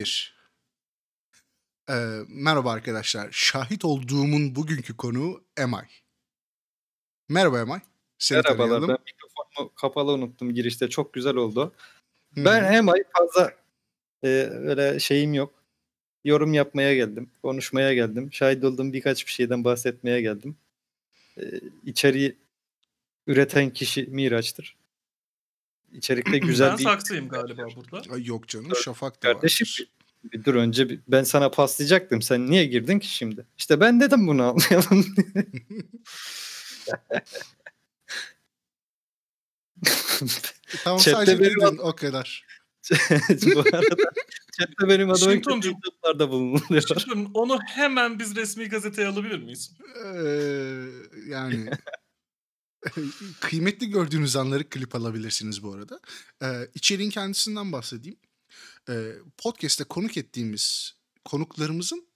Bir. Ee, merhaba arkadaşlar. Şahit olduğumun bugünkü konuğu Emay. Merhaba Emay. Seni Merhabalar. tanıyalım. Ben mikrofonumu kapalı unuttum girişte. Çok güzel oldu. Hı Ben hı. hem ay fazla e, öyle şeyim yok. Yorum yapmaya geldim. Konuşmaya geldim. Şahit olduğum birkaç bir şeyden bahsetmeye geldim. E, içeriği üreten kişi Miraç'tır. İçerikte güzel ben bir saksıyım galiba burada. Ay yok canım Şafak da kardeşim. Bir dur önce bir- ben sana paslayacaktım. Sen niye girdin ki şimdi? İşte ben dedim bunu almayalım. Tamam Chatte sadece benim dedin o kadar. Bu arada chatte benim adıma kitaplarda bulunuyor. Şimdi onu hemen biz resmi gazeteye alabilir miyiz? Ee, yani kıymetli gördüğünüz anları klip alabilirsiniz bu arada. Ee, içeriğin kendisinden bahsedeyim. Ee, podcast'te konuk ettiğimiz konuklarımızın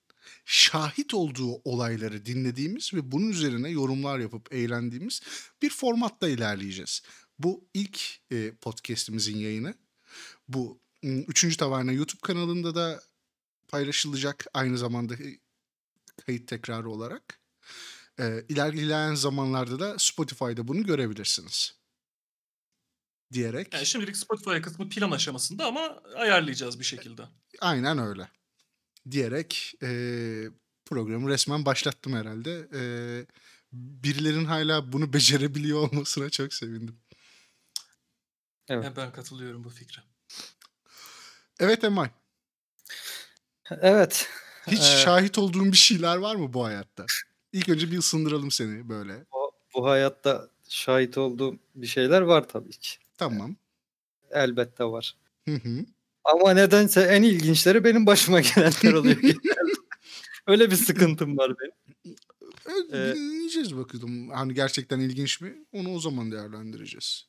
şahit olduğu olayları dinlediğimiz ve bunun üzerine yorumlar yapıp eğlendiğimiz bir formatta ilerleyeceğiz. Bu ilk e, podcast'imizin yayını. Bu m, Üçüncü Taverna YouTube kanalında da paylaşılacak aynı zamanda e, kayıt tekrarı olarak. Ee, ilerleyen zamanlarda da Spotify'da bunu görebilirsiniz. Diyerek. Yani şimdilik Spotify kısmı plan aşamasında ama ayarlayacağız bir şekilde. Aynen öyle. Diyerek e, programı resmen başlattım herhalde. E, birilerinin hala bunu becerebiliyor olmasına çok sevindim. Evet. Yani ben katılıyorum bu fikre. Evet Emay. Evet. Hiç Ee, şahit olduğun bir şeyler var mı bu hayatta? İlk önce bir ısındıralım seni böyle. bu, bu hayatta şahit olduğum bir şeyler var tabii ki. Tamam. Elbette var. Hı hı. Ama nedense en ilginçleri benim başıma gelenler oluyor. genelde. Öyle bir sıkıntım var benim. E, Ee, dinleyeceğiz bakalım. Hani gerçekten ilginç mi? Onu o zaman değerlendireceğiz.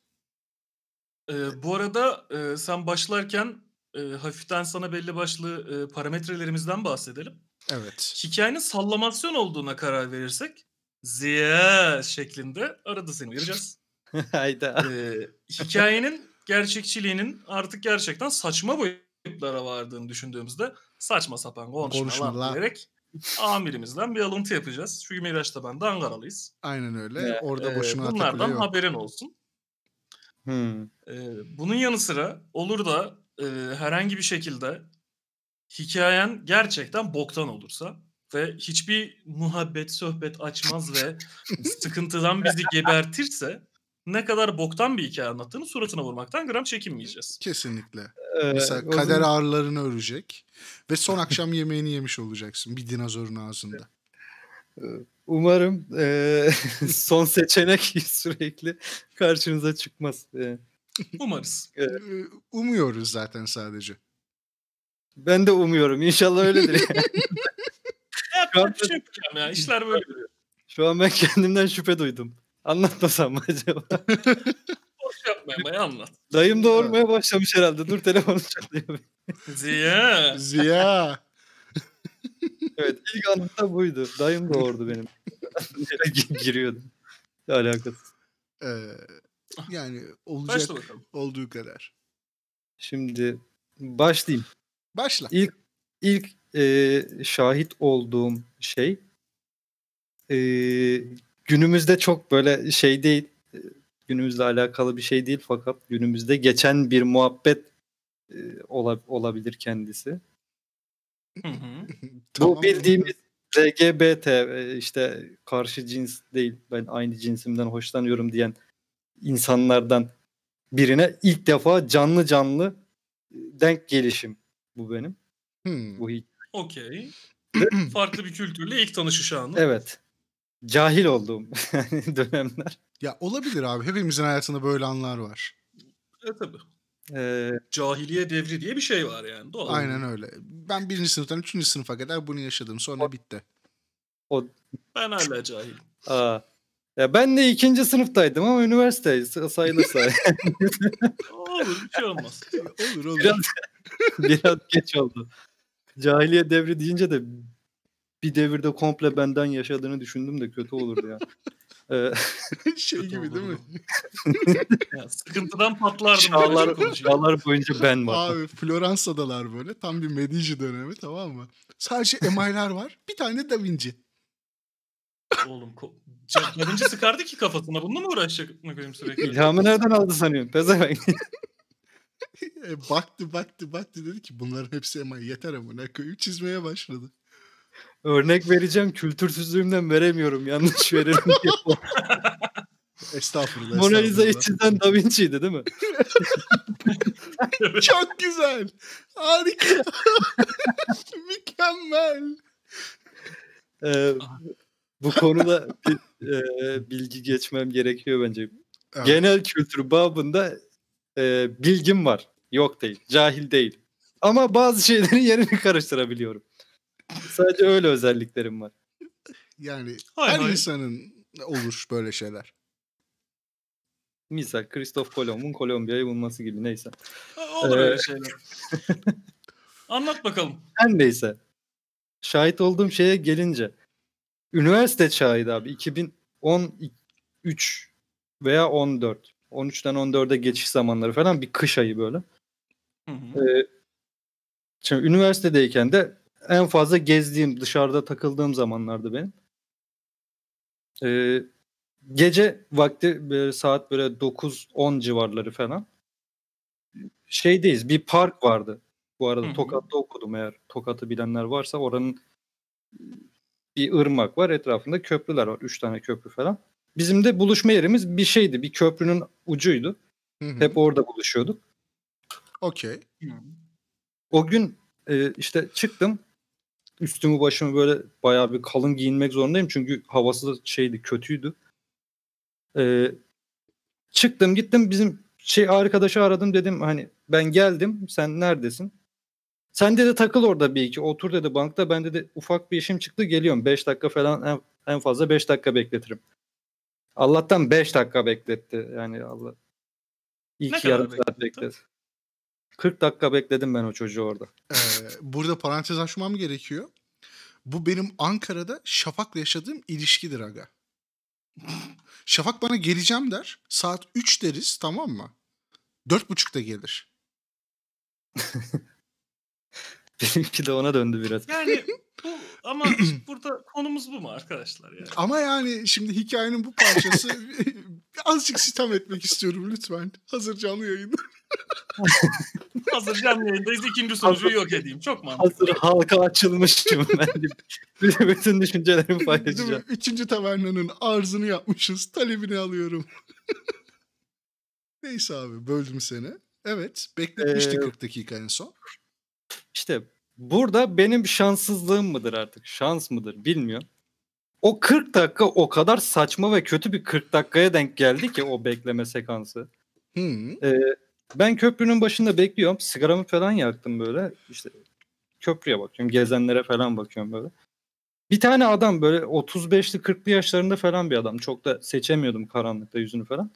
Ee, bu arada e, sen başlarken e, hafiften sana belli başlı e, parametrelerimizden bahsedelim. Evet. Hikayenin sallamasyon olduğuna karar verirsek Ziya şeklinde arada seni vereceğiz. Hayda. Ee, hikayenin gerçekçiliğinin artık gerçekten saçma boyutlara vardığını düşündüğümüzde saçma sapan konuşma, Konuşma lan diyerek amirimizden bir alıntı yapacağız. Çünkü Miraç'ta ben de Ankaralıyız. Aynen öyle. Ee, Orada Ee, boşuna Atakule bunlardan yok. haberin olsun. Hmm. Ee, bunun yanı sıra olur da e, herhangi bir şekilde hikayen gerçekten boktan olursa ve hiçbir muhabbet, sohbet açmaz ve sıkıntıdan bizi gebertirse ne kadar boktan bir hikaye anlattığını suratına vurmaktan gram çekinmeyeceğiz. Kesinlikle. Ee, Mesela kader zaman- ağrılarını örecek ve son akşam yemeğini yemiş olacaksın bir dinozorun ağzında. Umarım eee, son seçenek sürekli karşınıza çıkmaz. Ee, Umarız. Ee, Umuyoruz zaten sadece. Ben de umuyorum. İnşallah öyledir. yani. Yapacak bir şey yapacağım ya. İşler böyle. Şu an ben kendimden şüphe duydum. Anlatmasam mı acaba? Boş yapmaya anlat. Dayım doğurmaya başlamış herhalde. Dur telefonu çalıyor. Ziya. Ziya. evet ilk anımda buydu. Dayım doğurdu benim. Nereye giriyordum. Ne alakası. Ee, yani olacak olduğu kadar. Şimdi başlayayım. Başla. İlk ilk eee, şahit olduğum şey eee, günümüzde çok böyle şey değil. eee, Günümüzle alakalı bir şey değil fakat günümüzde geçen bir muhabbet eee, ola- olabilir kendisi. Hı hı. Bu bildiğimiz LGBT e, işte karşı cins değil ben aynı cinsimden hoşlanıyorum diyen insanlardan birine ilk defa canlı canlı e, denk gelişim bu benim. Hmm. Bu hi- Okey. Farklı bir kültürle ilk tanışış anı. evet. Cahil olduğum dönemler. Ya olabilir abi. Hepimizin hayatında böyle anlar var. E tabii. Ee, Cahiliye devri diye bir şey var yani. Doğal. Aynen öyle. Ben birinci sınıftan üçüncü sınıfa kadar bunu yaşadım. Sonra bitti. Ben hala cahilim. aa. Ya ben de ikinci sınıftaydım ama üniversite sa- sayılırsa Olur bir şey olmaz. Olur olur. biraz biraz geç oldu. Cahiliye devri deyince de bir devirde komple benden yaşadığını düşündüm de kötü olurdu ya. Ee, şey Kötü gibi değil mi? Ya, sıkıntıdan patlardım. çağlar, çağlar boyunca ben var. Abi Floransa'dalar böyle. Tam bir Medici dönemi tamam mı? Sadece emailler var. Bir tane Da Vinci. Oğlum ko- Da Vinci sıkardı ki kafasına. Bununla mı uğraşacak amına sürekli? İlhamı nereden aldı sanıyorsun? Pezevenk. E, baktı baktı baktı dedi ki bunların hepsi email yeter ama ne koyayım çizmeye başladı. Örnek vereceğim kültürsüzlüğümden veremiyorum. Yanlış veririm diye. Estağfurullah. Mona Lisa'yı estağfurullah. çizen Da Vinci'ydi değil mi? Çok güzel. Harika. Mükemmel. Ee, bu konuda bir e, bilgi geçmem gerekiyor bence. Evet. Genel kültür babında e, bilgim var. Yok değil. Cahil değil. Ama bazı şeylerin yerini karıştırabiliyorum. Sadece öyle özelliklerim var. Yani Hay her hay. insanın olur böyle şeyler. Misal Christoph Kolomb'un Kolombiya'yı bulması gibi neyse. Olur Ee, öyle şeyler. Anlat bakalım. Her neyse. Şahit olduğum şeye gelince. Üniversite çağıydı abi. 2013 veya 14. 13'ten 14'e geçiş zamanları falan bir kış ayı böyle. Hı hı. Ee, şimdi üniversitedeyken de en fazla gezdiğim, dışarıda takıldığım zamanlardı benim. Ee, gece vakti böyle saat böyle 9-10 civarları falan. Şeydeyiz, bir park vardı. Bu arada Hı hı. Tokat'ta okudum eğer Tokat'ı bilenler varsa oranın bir ırmak var. Etrafında köprüler var. Üç tane köprü falan. Bizim de buluşma yerimiz bir şeydi. Bir köprünün ucuydu. Hı hı. Hep orada buluşuyorduk. Okey. O gün e, işte çıktım. Üstümü başımı böyle bayağı bir kalın giyinmek zorundayım. Çünkü havası da şeydi kötüydü. E, çıktım gittim bizim şey arkadaşı aradım dedim hani ben geldim sen neredesin? Sen dedi takıl orada bir iki otur dedi bankta ben dedi ufak bir işim çıktı geliyorum 5 dakika falan en, en fazla 5 dakika bekletirim. Allah'tan 5 dakika bekletti yani Allah. İyi Ne yarım saat bekletti? bekledi. 40 dakika bekledim ben o çocuğu orada. Ee, burada parantez açmam gerekiyor. Bu benim Ankara'da Şafak'la yaşadığım ilişkidir aga. Şafak bana geleceğim der. Saat 3 deriz tamam mı? Dört buçukta gelir. Benimki de ona döndü biraz. Yani bu ama burada konumuz bu mu arkadaşlar yani? Ama yani şimdi hikayenin bu parçası azıcık sitem etmek istiyorum lütfen. Hazır canlı yayında. Hazır canlı yayındayız. ikinci sonucu yok edeyim. Çok mantıklı. Hazır halka açılmışım ben. de. Bütün- düşüncelerimi paylaşacağım. Üçüncü tavernanın arzını yapmışız. Talebini alıyorum. Neyse abi böldüm seni. Evet bekletmiştik Ee, 40 dakika en son. İşte burada benim şanssızlığım mıdır artık? Şans mıdır bilmiyorum. O 40 dakika o kadar saçma ve kötü bir 40 dakikaya denk geldi ki o bekleme sekansı. Hı. Ee, ben köprünün başında bekliyorum. Sigaramı falan yaktım böyle. İşte köprüye bakıyorum. Gezenlere falan bakıyorum böyle. Bir tane adam böyle 35'li 40'lı yaşlarında falan bir adam. Çok da seçemiyordum karanlıkta yüzünü falan.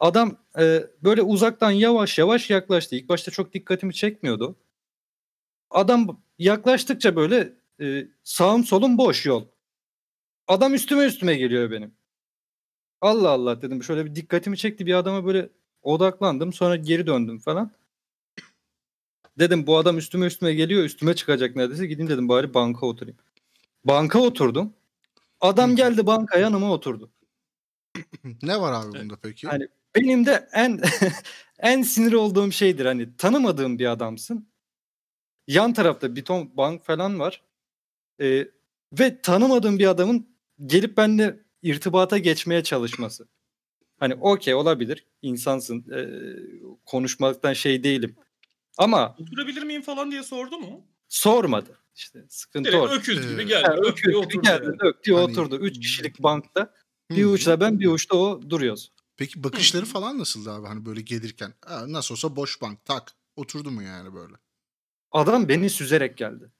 Adam e, böyle uzaktan yavaş yavaş yaklaştı. İlk başta çok dikkatimi çekmiyordu. Adam yaklaştıkça böyle e, sağım solum boş yol. Adam üstüme üstüme geliyor benim. Allah Allah dedim. Şöyle bir dikkatimi çekti. Bir adama böyle odaklandım. Sonra geri döndüm falan. Dedim bu adam üstüme üstüme geliyor. Üstüme çıkacak neredeyse. Gideyim dedim bari banka oturayım. Banka oturdum. Adam geldi banka yanıma oturdu. Ne var abi bunda peki? Hani benim de en en sinir olduğum şeydir hani tanımadığım bir adamsın. Yan tarafta bir ton bank falan var. Ee, ve tanımadığım bir adamın gelip benimle irtibata geçmeye çalışması. Hani okey olabilir insansın ee, konuşmaktan şey değilim. Ama Oturabilir miyim falan diye sordu mu? sormadı. İşte sıkıntı Direkt orada. öküz gibi geldi. Yani öküz gibi geldi, yani. Hani- oturdu. Üç kişilik bankta. Bir uçta ben bir uçta o duruyoruz. Peki bakışları falan nasıldı abi hani böyle gelirken? Ha, nasıl olsa boş bank tak. Oturdu mu yani böyle? Adam beni süzerek geldi.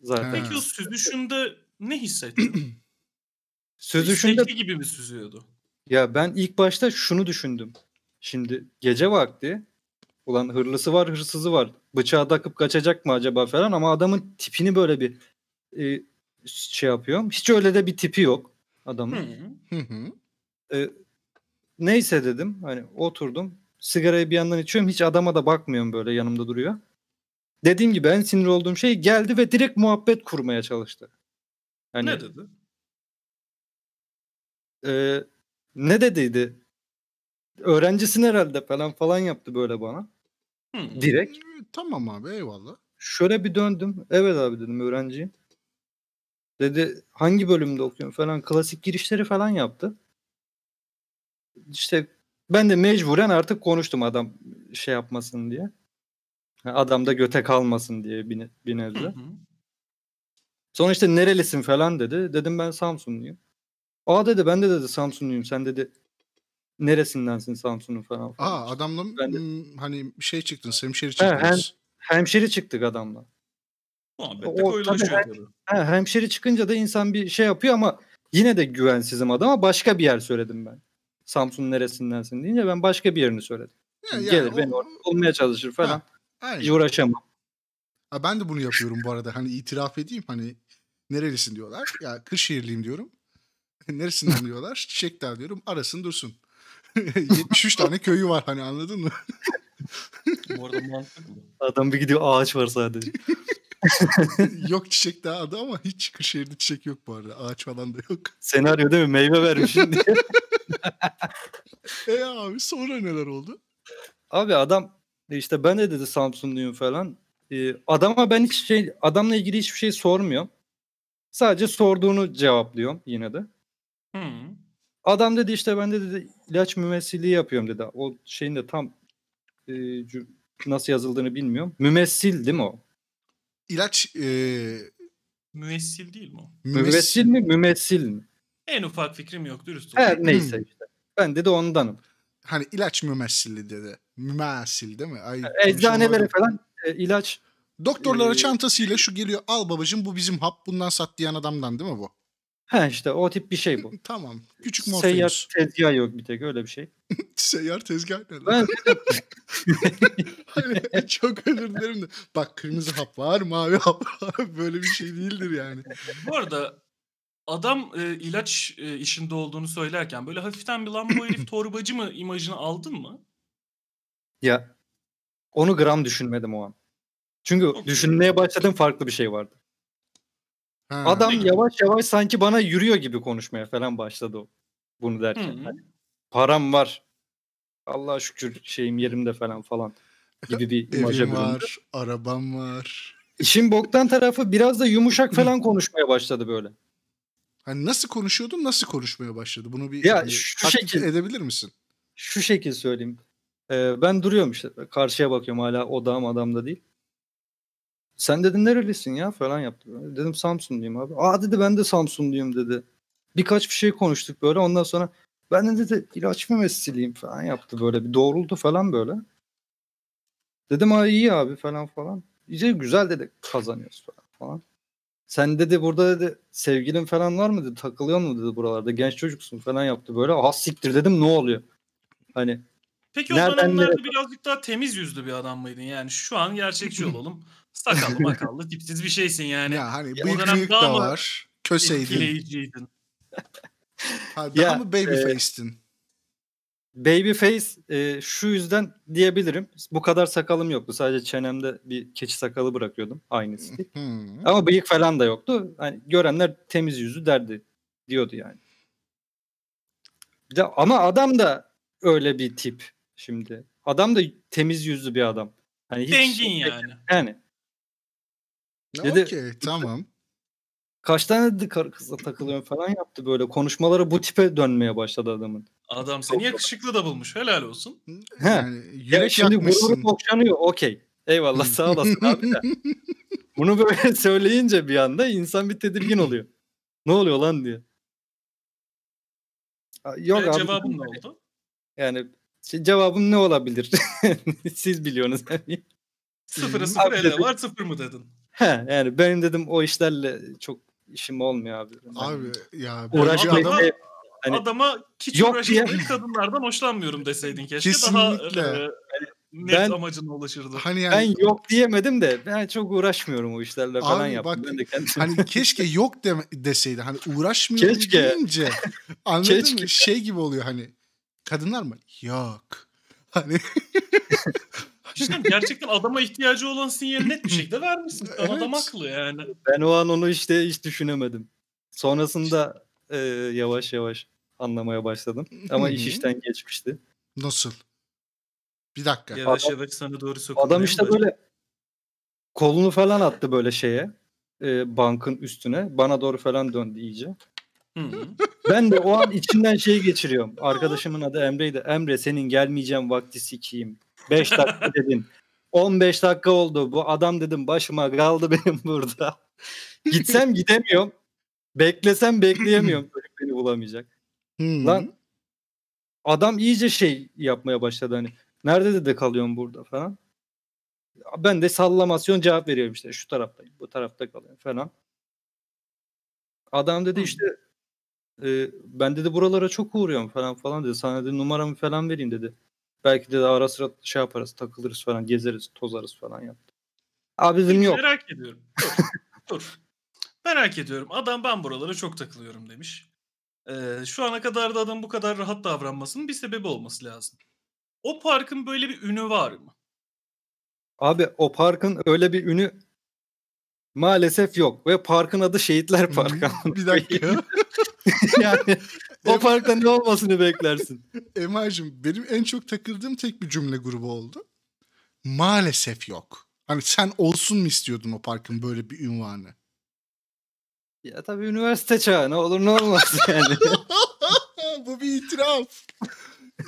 Zaten. Peki o süzüşünde ne hissettin? Sözüşünde İstekli gibi mi süzüyordu? ya ben ilk başta şunu düşündüm. Şimdi gece vakti ulan hırlısı var hırsızı var. Bıçağı takıp kaçacak mı acaba falan ama adamın tipini böyle bir e, şey yapıyorum. Hiç öyle de bir tipi yok. adamın. Hı. Hı hı. E, neyse dedim. Hani oturdum. Sigarayı bir yandan içiyorum. Hiç adama da bakmıyorum böyle yanımda duruyor. Dediğim gibi en sinir olduğum şey geldi ve direkt muhabbet kurmaya çalıştı. Hani, Ne dedi? e, ne dediydi? Öğrencisin herhalde falan falan yaptı böyle bana. Hı. Direkt. Ee, Tamam abi eyvallah. Şöyle bir döndüm. Evet abi dedim öğrenciyim. Dedi hangi bölümde okuyorsun falan. Klasik girişleri falan yaptı. İşte ben de mecburen artık konuştum adam şey yapmasın diye. Adam da göte kalmasın diye bir, ne- bir nebze. Sonra işte nerelisin falan dedi. Dedim ben Samsunluyum. Aa dedi ben de dedi Samsunluyum. Sen dedi neresindensin Samsun'un falan. falan. Aa adamla Ben de- hani şey çıktınız, hemşeri He, hem- çıktınız. Hemşeri çıktık adamla. Muhabbette O- koyulaşıyor tabii. Ha, hemşeri çıkınca da insan bir şey yapıyor ama yine de güvensizim adama. Başka bir yer söyledim ben. Samsun neresindensin deyince ben başka bir yerini söyledim. Ya, yani Gelir o- beni orada bulmaya çalışır falan. Aynen. Hiç uğraşamam. Ha, ben de bunu yapıyorum bu arada. Hani itiraf edeyim hani nerelisin diyorlar. Ya Kırşehirliyim diyorum. Neresinden diyorlar. Çiçekdağ diyorum. Arasın dursun. 73 tane köyü var hani anladın mı? Bu arada mantıklı. Adam bir gidiyor ağaç var sadece. yok Çiçekdağ adı ama hiç Kırşehir'de çiçek yok bu arada. Ağaç falan da yok. Senaryo değil mi? Meyve vermişsin diye. E abi sonra neler oldu? Abi adam işte ben de dedi Samsunluyum falan. Ee, adama ben hiç şey adamla ilgili hiçbir şey sormuyorum. Sadece sorduğunu cevaplıyorum yine de. Hı. Adam dedi işte ben de dedi ilaç mümessilliği yapıyorum dedi. O şeyin de tam e, nasıl yazıldığını bilmiyorum. Mümessil değil mi o? İlaç e, Müessil değil mi o? Müvessil mi mümessil mi? En ufak fikrim yok dürüst Her olayım. neyse işte. Ben dedi ondanım. Hani ilaç mümessilli dedi. Mümessil değil mi? Ay, Eczanelere konuşamadım. falan e, ilaç Doktorlara Ee, çantasıyla şu geliyor al babacım bu bizim hap bundan sat diyen adamdan değil mi bu? Ha işte o tip bir şey bu. Tamam. Küçük Seyyar morfeus. tezgah yok bir tek öyle bir şey. Seyyar tezgah ne lan? Ben Hani çok özür dilerim de. Bak kırmızı hap var, mavi hap var. Böyle bir şey değildir yani. Bu arada adam e, ilaç e, işinde olduğunu söylerken böyle hafiften bir lan bu herif torbacı mı imajını aldın mı? ya onu gram düşünmedim o an. Çünkü Okey. düşünmeye başladığım farklı bir şey vardı. Ha. Adam yavaş yavaş sanki bana yürüyor gibi konuşmaya falan başladı o. Bunu derken. Hani param var. Allah'a şükür şeyim yerimde falan falan gibi bir imaja Evim var, arabam var. İşin boktan tarafı biraz da yumuşak falan konuşmaya başladı böyle. Hani nasıl konuşuyordun, nasıl konuşmaya başladı? Bunu bir Ya hani şu şekil- edebilir misin? Şu şekil söyleyeyim. Ee, ben duruyorum işte. Karşıya bakıyorum hala odağım adamda değil. Sen dedin nerelisin ya falan yaptı. Dedim Samsunluyum abi. Aa dedi ben de Samsunluyum dedi. Birkaç bir şey konuştuk böyle. Ondan sonra ben de dedi ilaç mümessiliyim falan yaptı böyle. Bir doğruldu falan böyle. Dedim ha iyi abi falan falan. İyice güzel dedi kazanıyoruz falan falan. Sen dedi burada dedi sevgilin falan var mı dedi takılıyor mu dedi buralarda genç çocuksun falan yaptı böyle. Ha siktir dedim ne oluyor? Hani Peki o Nereden dönemlerde nereye? birazcık daha temiz yüzlü bir adam mıydın? Yani şu an gerçekçi olalım. Sakallı makallı tipsiz bir şeysin yani. ya hani dönem bıyık daha da var. Köseydin. Etkileyiciydin. Ha, daha Ya, mı babyface'tin? Babyface e, şu yüzden diyebilirim. Bu kadar sakalım yoktu. Sadece çenemde bir keçi sakalı bırakıyordum. Aynı stil. Hmm. Ama bıyık falan da yoktu. Hani görenler temiz yüzlü derdi diyordu yani. Bir de, ama adam da öyle bir tip şimdi. Adam da temiz yüzlü bir adam. Hani hiç Dengin yani. Yani Dedi- Okey tamam. kaç tane de karı kızla takılıyorum falan yaptı böyle. Konuşmaları bu tipe dönmeye başladı adamın. Adam seni yakışıklı da bulmuş. Helal olsun. He. Yani Ya yürek şimdi yakmışsın. gururum okşanıyor okey. Eyvallah sağ olasın abi de. Bunu böyle söyleyince bir anda insan bir tedirgin oluyor. Ne oluyor lan diye. Yok Ee, abi. cevabın ne oldu? Yani şey, cevabım ne olabilir? Siz biliyorsunuz. Sıfıra sıfır Abi ele var sıfır mı dedin? He, yani benim dedim o işlerle çok işim olmuyor abi. Abi ya Uğraşmayın. böyle Adam- adam- Hani- Adama hiç diye- kadınlardan hoşlanmıyorum deseydin keşke. Kesinlikle. Daha e, net Ben- amacına ulaşırdı. Hani yani Ben yok diyemedim de ben çok uğraşmıyorum o işlerle falan Abi yaptım. bak, ben de kendim hani keşke yok deme, deseydi. Hani uğraşmıyorum Keşke. deyince anladın Keşke. mı? Şey gibi oluyor hani. Kadınlar mı? Yok. Hani İşte gerçekten adama ihtiyacı olan sinyali net bir şekilde vermişsin. Sen Adam Evet. haklı yani. ben o an onu işte hiç düşünemedim. Sonrasında e, yavaş yavaş anlamaya başladım. Ama iş işten geçmişti. nasıl? Bir dakika. Yavaş Adam- yavaş sana doğru sokulmaya Adam işte böyle kolunu falan attı böyle şeye. e, bankın üstüne. Bana doğru falan döndü iyice. Hı hı. Ben de o an içinden şey geçiriyorum. Arkadaşımın adı Emre'ydi. Emre senin gelmeyeceğim vakti sikeyim. 5 dakika dedin. 15 dakika oldu. Bu adam dedim başıma kaldı benim burada. Gitsem gidemiyorum. Beklesem bekleyemiyorum. Çocuk beni bulamayacak. Hmm. Lan adam iyice şey yapmaya başladı hani. Nerede de kalıyorum burada falan. Ben de sallamasyon cevap veriyorum işte. Şu taraftayım, bu tarafta kalıyorum falan. Adam dedi Hı. işte e, ben dedi buralara çok uğruyorum falan falan dedi. Sana dedi numaramı falan vereyim dedi. Belki dedi ara sıra şey yaparız, takılırız falan, gezeriz, tozarız falan yaptı. Abi dedim yok. Merak ediyorum. Dur. dur. Merak ediyorum. Adam ben buralara çok takılıyorum demiş. Ee, şu ana kadar da adam bu kadar rahat davranmasının bir sebebi olması lazım. O parkın böyle bir ünü var mı? Abi o parkın öyle bir ünü maalesef yok. Ve parkın adı Şehitler Parkı. Bir dakika. yani o parkta ne olmasını beklersin? Emar'cığım benim en çok takıldığım tek bir cümle grubu oldu. Maalesef yok. Hani sen olsun mu istiyordun o parkın böyle bir ünvanı? Ya tabii üniversite çağı ne olur ne olmaz yani. bu bir itiraf.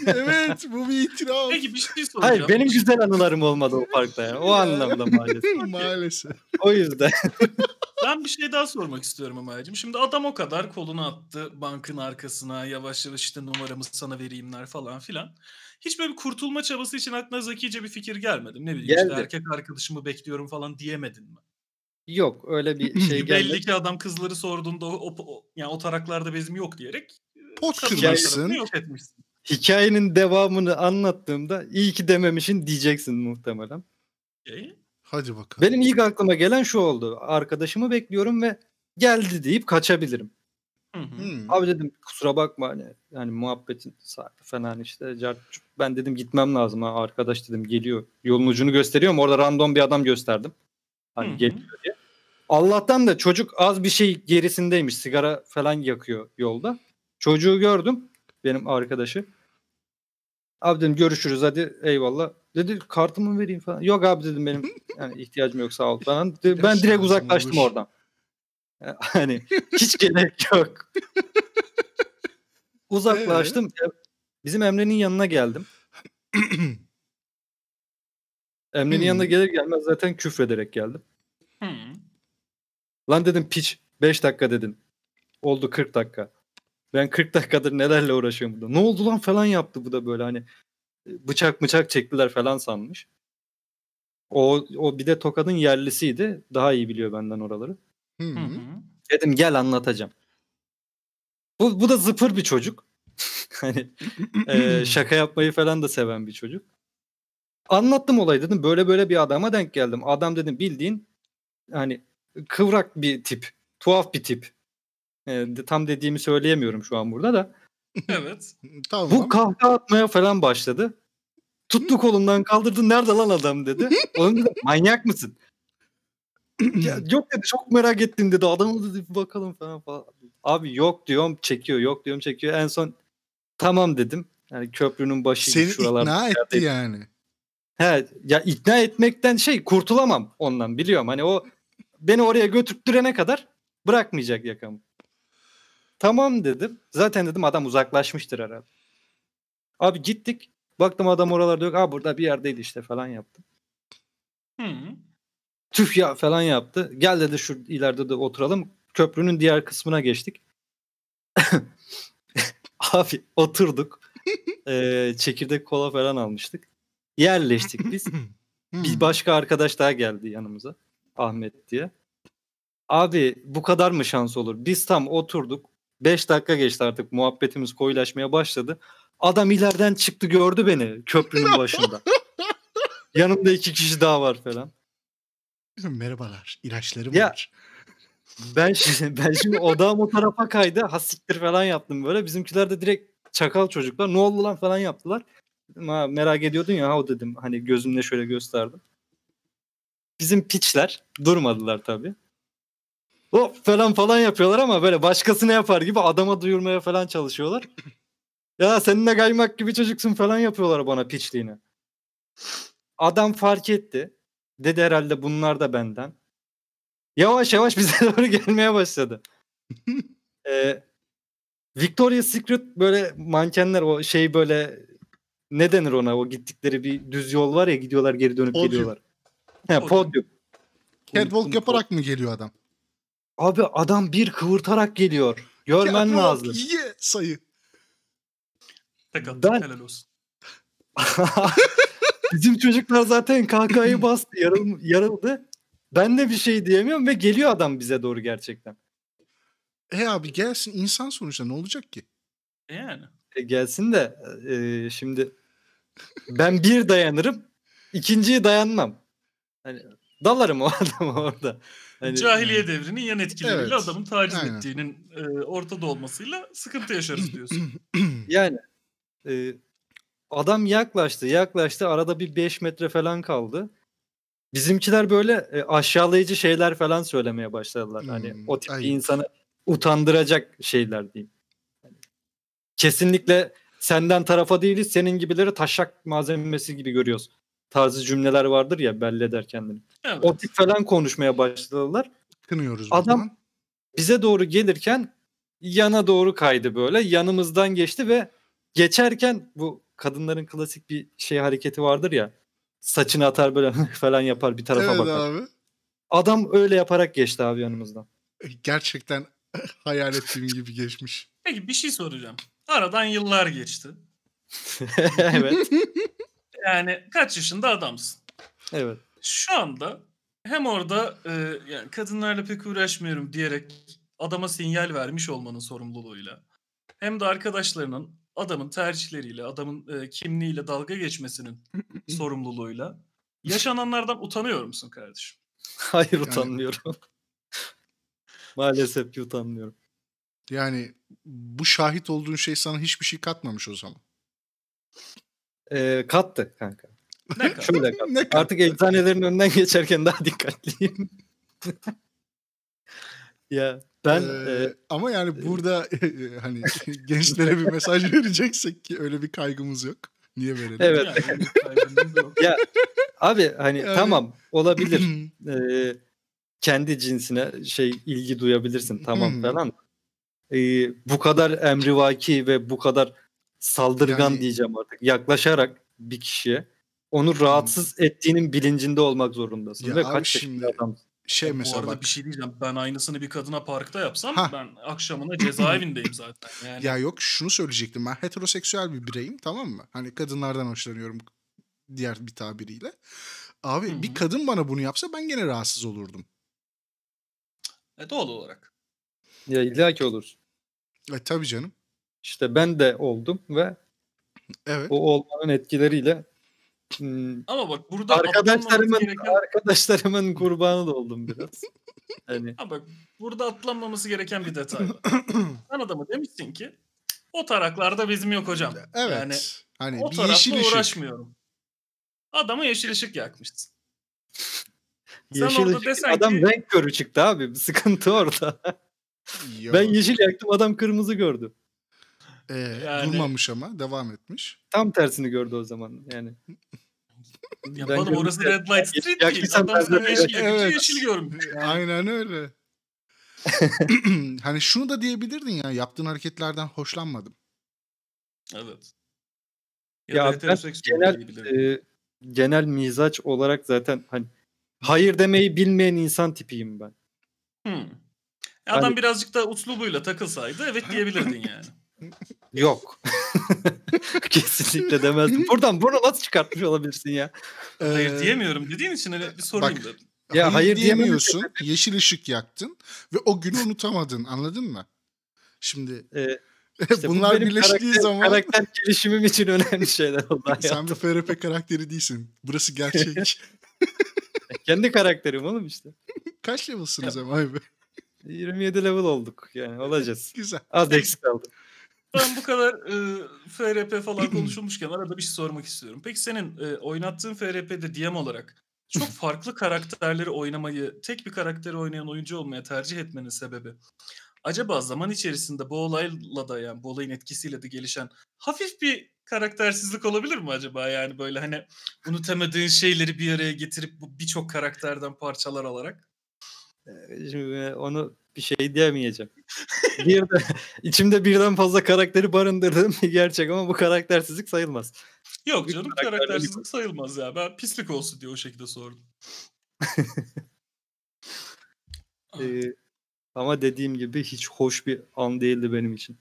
Evet bu bir itiraf. Peki bir şey soracağım. Hayır benim güzel anılarım olmadı o parkta yani. O anlamda maalesef. Maalesef. O yüzden. Ben bir şey daha sormak istiyorum Ömer'cim. Şimdi adam o kadar kolunu attı bankın arkasına yavaş yavaş işte numaramı sana vereyimler falan filan. Hiç böyle bir kurtulma çabası için aklına zekice bir fikir gelmedi mi? Ne bileyim Geldi. işte erkek arkadaşımı bekliyorum falan diyemedin mi? Yok öyle bir şey Belli gelmedi. ki adam kızları sorduğunda o, o, o- yani o taraklarda bezim yok diyerek Pot kadınlar kırmışsın. yok etmişsin. Hikayenin devamını anlattığımda iyi ki dememişin diyeceksin muhtemelen. Hadi bakalım. Benim ilk aklıma gelen şu oldu. Arkadaşımı bekliyorum ve geldi deyip kaçabilirim. Hı hı. Hmm. Abi dedim kusura bakma hani yani muhabbetin saati falan işte ben dedim gitmem lazım ha arkadaş dedim geliyor. Yolun ucunu gösteriyorum orada random bir adam gösterdim. Hani Hı hı. geliyor diye. Allah'tan da çocuk az bir şey gerisindeymiş. Sigara falan yakıyor yolda. Çocuğu gördüm benim arkadaşı. Abi dedim görüşürüz hadi eyvallah. Dedi kartımı vereyim falan. Yok abi dedim benim yani ihtiyacım yok sağ ol falan. De- Ben direkt uzaklaştım oradan. Hani hiç gerek yok. Uzaklaştım. Ya, Bizim Emre'nin yanına geldim. Emre'nin Hmm. yanına gelir gelmez zaten küfrederek geldim. Hı. Lan dedim piç 5 dakika dedin. Oldu 40 dakika. Ben 40 dakikadır nelerle uğraşıyorum burada. Ne oldu lan falan yaptı bu da böyle hani bıçak bıçak çektiler falan sanmış. O, o bir de Tokat'ın yerlisiydi. Daha iyi biliyor benden oraları. Hı Hı hı. hı. Dedim gel anlatacağım. Bu, bu da zıpır bir çocuk. hani e, şaka yapmayı falan da seven bir çocuk. Anlattım olayı dedim. Böyle böyle bir adama denk geldim. Adam dedim bildiğin hani kıvrak bir tip. Tuhaf bir tip. E, tam dediğimi söyleyemiyorum şu an burada da. Evet. Tamam. Bu kahkaha atmaya falan başladı. Tuttu kolumdan kaldırdı. Nerede lan adam dedi. Oğlum dedim manyak mısın? Ya, yok dedi çok merak ettim dedi. Adamı dedi bakalım falan falan. Abi yok diyorum çekiyor. Yok diyorum çekiyor. En son tamam dedim. Yani köprünün başı Seni şuralarda. ikna etti yani. He, ya ikna etmekten şey kurtulamam ondan biliyorum. Hani o beni oraya götürttürene kadar bırakmayacak yakamı. Tamam dedim. Zaten dedim adam uzaklaşmıştır herhalde. Abi gittik. Baktım adam oralarda yok. Ha burada bir yerdeydi işte falan yaptı. Hı. Tüh ya falan yaptı. Gel dedi şu ileride de oturalım. Köprünün diğer kısmına geçtik. Abi oturduk. Ee, çekirdek kola falan almıştık. Yerleştik biz. Bir başka arkadaş daha geldi yanımıza. Ahmet diye. Abi bu kadar mı şans olur? Biz tam oturduk. 5 dakika geçti artık muhabbetimiz koyulaşmaya başladı. Adam ileriden çıktı gördü beni köprünün başında. Yanımda iki kişi daha var falan. Merhabalar. ilaçlarım Ya- var. Ben şimdi, ben şimdi odağım o tarafa kaydı. Ha siktir falan yaptım böyle. Bizimkiler de direkt çakal çocuklar. Ne oldu lan falan yaptılar. Dedim, ha, merak ediyordun ya ha o dedim. Hani gözümle şöyle gösterdim. Bizim piçler durmadılar tabii. Hop falan falan yapıyorlar ama böyle başkasına yapar gibi adama duyurmaya falan çalışıyorlar. ya seninle kaymak gibi çocuksun falan yapıyorlar bana piçliğine. Adam fark etti. Dedi herhalde bunlar da benden. Yavaş yavaş bize doğru gelmeye başladı. Ee, Victoria's Secret böyle mankenler o şey böyle ne denir ona o gittikleri bir düz yol var ya gidiyorlar geri dönüp Podyum. geliyorlar. He, Podyum. podyum. Catwalk yaparak mı geliyor adam? Abi adam bir kıvırtarak geliyor. Görmen Catwalk, lazım. ye sayı. Tek attım Ben- helal olsun. Bizim çocuklar zaten kahkahayı bastı, yarıl, yarıldı. Ben de bir şey diyemiyorum ve geliyor adam bize doğru gerçekten. E abi gelsin insan sonuçta ne olacak ki? Yani. E, gelsin de e, şimdi ben bir dayanırım, ikinciyi dayanmam. Hani dalarım o adama orada. Hani, Cahiliye devrinin yan etkileriyle Evet. adamın taciz Aynen. ettiğinin e, ortada olmasıyla sıkıntı yaşarız diyorsun. Yani e, adam yaklaştı, yaklaştı. Arada bir 5 metre falan kaldı. Bizimkiler böyle e, aşağılayıcı şeyler falan söylemeye başladılar. Hani Hmm, o tip bir ayıp. insanı utandıracak şeyler diyeyim. Hani kesinlikle senden tarafa değiliz, senin gibileri taşak malzemesi gibi görüyoruz. Tarzı cümleler vardır ya belli eder kendini. Evet. O tip falan konuşmaya başladılar. Kınıyoruz Adam- bize doğru gelirken yana doğru kaydı böyle. Yanımızdan geçti ve geçerken bu kadınların klasik bir şey hareketi vardır ya. Saçını atar böyle falan yapar bir tarafa Evet bakar. abi. Adam öyle yaparak geçti abi yanımızdan. Gerçekten hayal ettiğim gibi geçmiş. Peki bir şey soracağım. Aradan yıllar geçti. evet. Yani kaç yaşında adamsın? Evet. Şu anda hem orada e, yani kadınlarla pek uğraşmıyorum diyerek adama sinyal vermiş olmanın sorumluluğuyla hem de arkadaşlarının adamın tercihleriyle, adamın e, kimliğiyle dalga geçmesinin sorumluluğuyla yaşananlardan utanıyor musun kardeşim? Hayır utanmıyorum. Maalesef ki utanmıyorum. Yani bu şahit olduğun şey sana hiçbir şey katmamış o zaman. Ee, kattı kanka. Ne kadar? Şöyle kattı. Ne kattı? Artık eczanelerin önünden geçerken daha dikkatliyim. ya ben Ee, e, ama yani burada hani gençlere bir mesaj vereceksek ki öyle bir kaygımız yok. Niye verelim? Evet. Yani yok. Abi hani Yani- tamam olabilir. Ee, kendi cinsine şey ilgi duyabilirsin tamam falan. Ee, bu kadar emrivaki ve bu kadar saldırgan Yani- diyeceğim artık yaklaşarak bir kişiye onu rahatsız ettiğinin bilincinde olmak zorundasın. Ya ve kaç şimdi adam. şey Bu mesela arada bak. bir şey diyeceğim. Ben aynısını bir kadına parkta yapsam Hah. ben akşamına cezaevindeyim zaten. Yani Ya yok şunu söyleyecektim. Ben heteroseksüel bir bireyim tamam mı? Hani kadınlardan hoşlanıyorum diğer bir tabiriyle. Abi Hı bir kadın bana bunu yapsa ben gene rahatsız olurdum. e, doğal olarak. Ya illaki olur. E tabii canım. İşte ben de oldum ve Evet. o olmanın etkileriyle Ama bak burada arkadaşlarımın gereken, arkadaşlarımın kurbanı da oldum biraz. Hani ha bak burada atlanmaması gereken bir detay var. Sen adamı demişsin ki o taraklarda bizim yok hocam. Evet. Yani hani o bir tarafla yeşil ışık. uğraşmıyorum. Adama yeşil ışık yakmışsın. Sen yeşil orada ışık- desen adam ki- renk körü çıktı abi. Sıkıntı orada. Yok. Ben yeşil yaktım adam kırmızı gördü. Ee, Yani- Durmamış ama devam etmiş. Tam tersini gördü o zaman yani. Ya Ben oğlum orası Red Light Yeşil Street değil. yaktıysam Adam sana yeşil Evet. yeşil görmüş. Yani. Aynen öyle. hani şunu da diyebilirdin ya yaptığın hareketlerden hoşlanmadım. Evet. Ya Ya, ben genel e, genel mizaç olarak zaten hani hayır demeyi bilmeyen insan tipiyim ben. Hmm. Adam Hani- birazcık da uslubuyla takılsaydı evet diyebilirdin yani. Yok. Kesinlikle demezdim. Buradan bunu nasıl çıkartmış olabilirsin ya? Hayır Ee, diyemiyorum dediğin için hani bir sorayım bak- dedim. Ya hayır, hayır diyemiyorsun. Yeşil ışık yaktın ve o günü unutamadın. Anladın mı? Şimdi E, İşte bu Bunlar benim birleştiği karakter, zaman karakter gelişimim için önemli şeyler oldu sen bir FRP karakteri değilsin. Burası gerçek. Kendi karakterim oğlum işte. Kaç level'sınız ama abi? 27 level olduk yani olacağız. Güzel. Az eksik kaldı. Ben bu kadar e, FRP falan konuşulmuşken arada bir şey sormak istiyorum. Peki senin e, oynattığın FRP'de DM olarak çok farklı karakterleri oynamayı, tek bir karakteri oynayan oyuncu olmaya tercih etmenin sebebi acaba zaman içerisinde bu olayla da yani bu olayın etkisiyle de gelişen hafif bir karaktersizlik olabilir mi acaba? Yani böyle hani unutamadığın şeyleri bir araya getirip bu birçok karakterden parçalar alarak. Ee, Şimdi onu bir şey diyemeyeceğim. bir de, içimde birden fazla karakteri barındırdığım bir gerçek ama bu karaktersizlik sayılmaz. Yok Bir canım karakterlik- karaktersizlik sayılmaz ya. Ben pislik olsun diye o şekilde sordum. Ee, ama dediğim gibi hiç hoş bir an değildi benim için.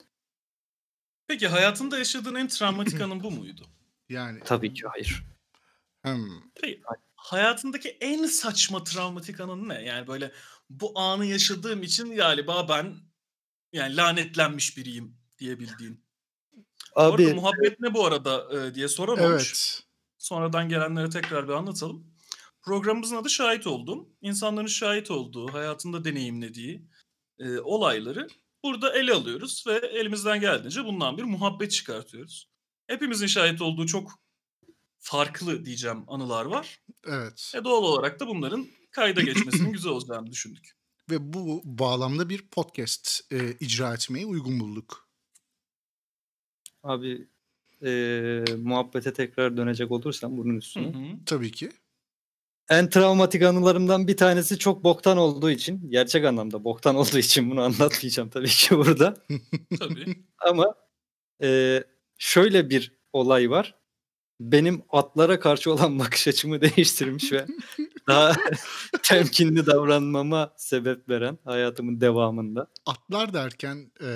Peki hayatında yaşadığın en travmatik anın bu muydu? Yani Tabii ki hayır. hmm, Peki hayatındaki en saçma travmatik anın ne? Yani böyle bu anı yaşadığım için galiba ben yani lanetlenmiş biriyim diyebildiğin. Orada Abi muhabbet ne bu arada e, diye soramamış. evet. Sonradan gelenlere tekrar bir anlatalım. Programımızın adı Şahit Oldum. İnsanların şahit olduğu, hayatında deneyimlediği e, olayları burada ele alıyoruz ve elimizden geldiğince bundan bir muhabbet çıkartıyoruz. Hepimizin şahit olduğu çok farklı diyeceğim anılar var. Evet. E doğal olarak da bunların kayda geçmesinin güzel olacağını düşündük. Ve bu bağlamda bir podcast e, icra etmeyi uygun bulduk. abi ee, muhabbete tekrar dönecek olursam bunun Hı üstüne. hı. Tabii ki. En travmatik anılarımdan bir tanesi çok boktan olduğu için, gerçek anlamda boktan olduğu için bunu anlatmayacağım tabii ki burada. Tabii. Ama e, şöyle bir olay var. Benim atlara karşı olan bakış açımı değiştirmiş ve daha temkinli davranmama sebep veren hayatımın devamında. Atlar derken e,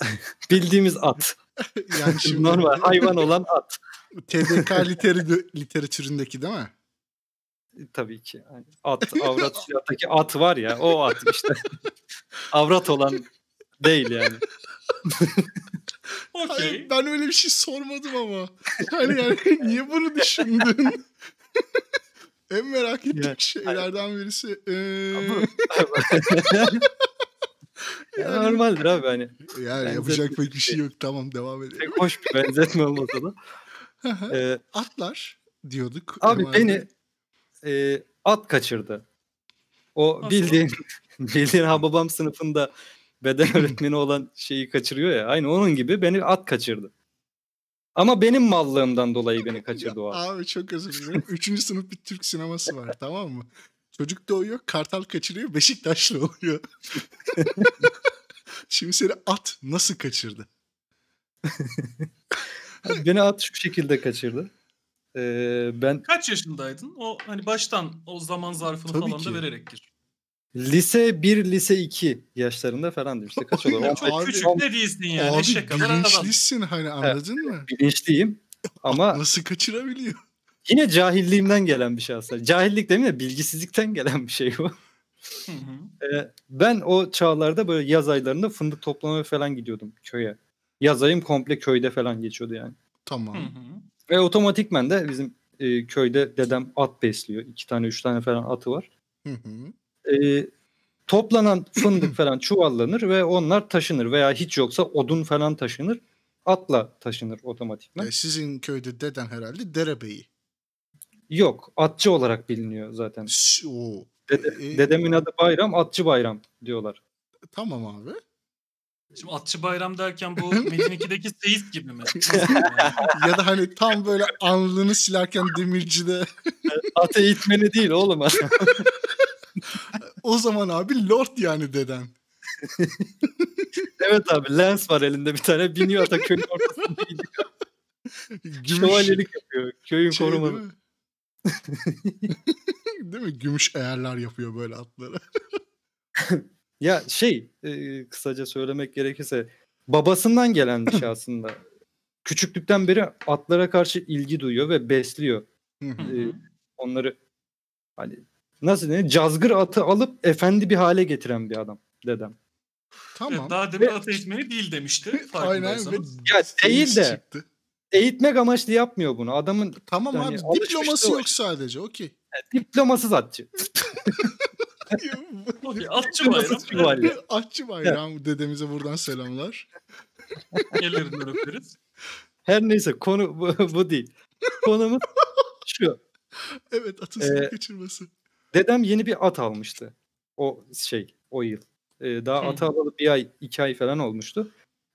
Bildiğimiz at. yani şimdi Normal hayvan olan at. TDK literi, literatüründeki değil mi? Tabii ki. Yani at, avrat siyahtaki at var ya o at işte. avrat olan değil yani. Okey. Hayır, ben öyle bir şey sormadım ama. Hani yani niye bunu düşündün? en merak ettiğim Ya, şeylerden birisi. eee, Ama- Ya normaldir abi hani. yani benzetme yapacak pek bir şey yok. Tamam devam edelim. Pek hoş bir benzetme olmasa da. Ee, Atlar diyorduk. Abi beni e, at kaçırdı. O Nasıl? bildiğin bildiğin Hababam sınıfında beden öğretmeni olan şeyi kaçırıyor ya. Aynı onun gibi beni at kaçırdı. Ama benim mallığımdan dolayı beni kaçırdı o at. Abi çok özür dilerim. Üçüncü sınıf bir Türk sineması var tamam mı? Çocuk doğuyor, kartal kaçırıyor, Beşiktaşlı oluyor. Şimdi seni at nasıl kaçırdı? Beni at şu şekilde kaçırdı. Ee, ben Kaç yaşındaydın? O hani baştan o zaman zarfını Tabii falan ki. da vererek gir. Lise 1, lise 2 yaşlarında falandım işte. Kaç olur? Ya 15, Çok abi- küçük de değilsin yani. Abi Eşek bilinçlisin hani anladın mı? bilinçliyim. Ama Nasıl kaçırabiliyor? yine cahilliğimden gelen bir şey aslında. Cahillik demeyeyim de bilgisizlikten gelen bir şey bu. Hı hı. Ee, ben o çağlarda böyle yaz aylarında fındık toplamaya falan gidiyordum köye. Yaz ayım komple köyde falan geçiyordu yani. Tamam. hı. Ve otomatikmen de bizim e, köyde dedem at besliyor. İki tane üç tane falan atı var. Hı hı. Ee, toplanan fındık falan çuvallanır ve onlar taşınır. Veya hiç yoksa odun falan taşınır. Atla taşınır otomatikmen. E, sizin köyde deden herhalde derebeyi. Yok atçı olarak biliniyor zaten. Ş- Oo. Dede- E, dedemin adı Bayram, atçı Bayram diyorlar. Tamam abi. Şimdi Atçı Bayram derken bu Metin 2'deki Seyit gibi mi? ya da hani tam böyle alnını silerken demircide At eğitmeni değil oğlum. o zaman abi lord yani deden. evet abi lens var elinde bir tane biniyor ata köyün ortasında gidiyor. Gümüş Şövalyelik yapıyor. Köyün şey korumalı. değil mi? değil mi? Gümüş eğerler yapıyor böyle atlara. Ya şey e, kısaca söylemek gerekirse babasından gelen bir şey aslında. Küçüklükten beri atlara karşı ilgi duyuyor ve besliyor. Hı. Onları hani nasıl denir cazgır atı alıp efendi bir hale getiren bir adam dedem. Tamam. Evet, daha demin at eğitmeni değil demişti. Aynen ve. Ya değil de çıktı. eğitmek amaçlı yapmıyor bunu. Adamın Tamam Yani abi diploması yok sadece okey. diplomasız atçı. Okey, atçı Diplomasız bayram. Atçı bayram dedemize buradan selamlar. Ellerinden öperiz. Her neyse konu bu, bu değil. Konumuz şu. Evet atın Ee, kaçırması. Dedem yeni bir at almıştı. O şey o yıl. Ee, daha atı alalı bir ay iki ay falan olmuştu.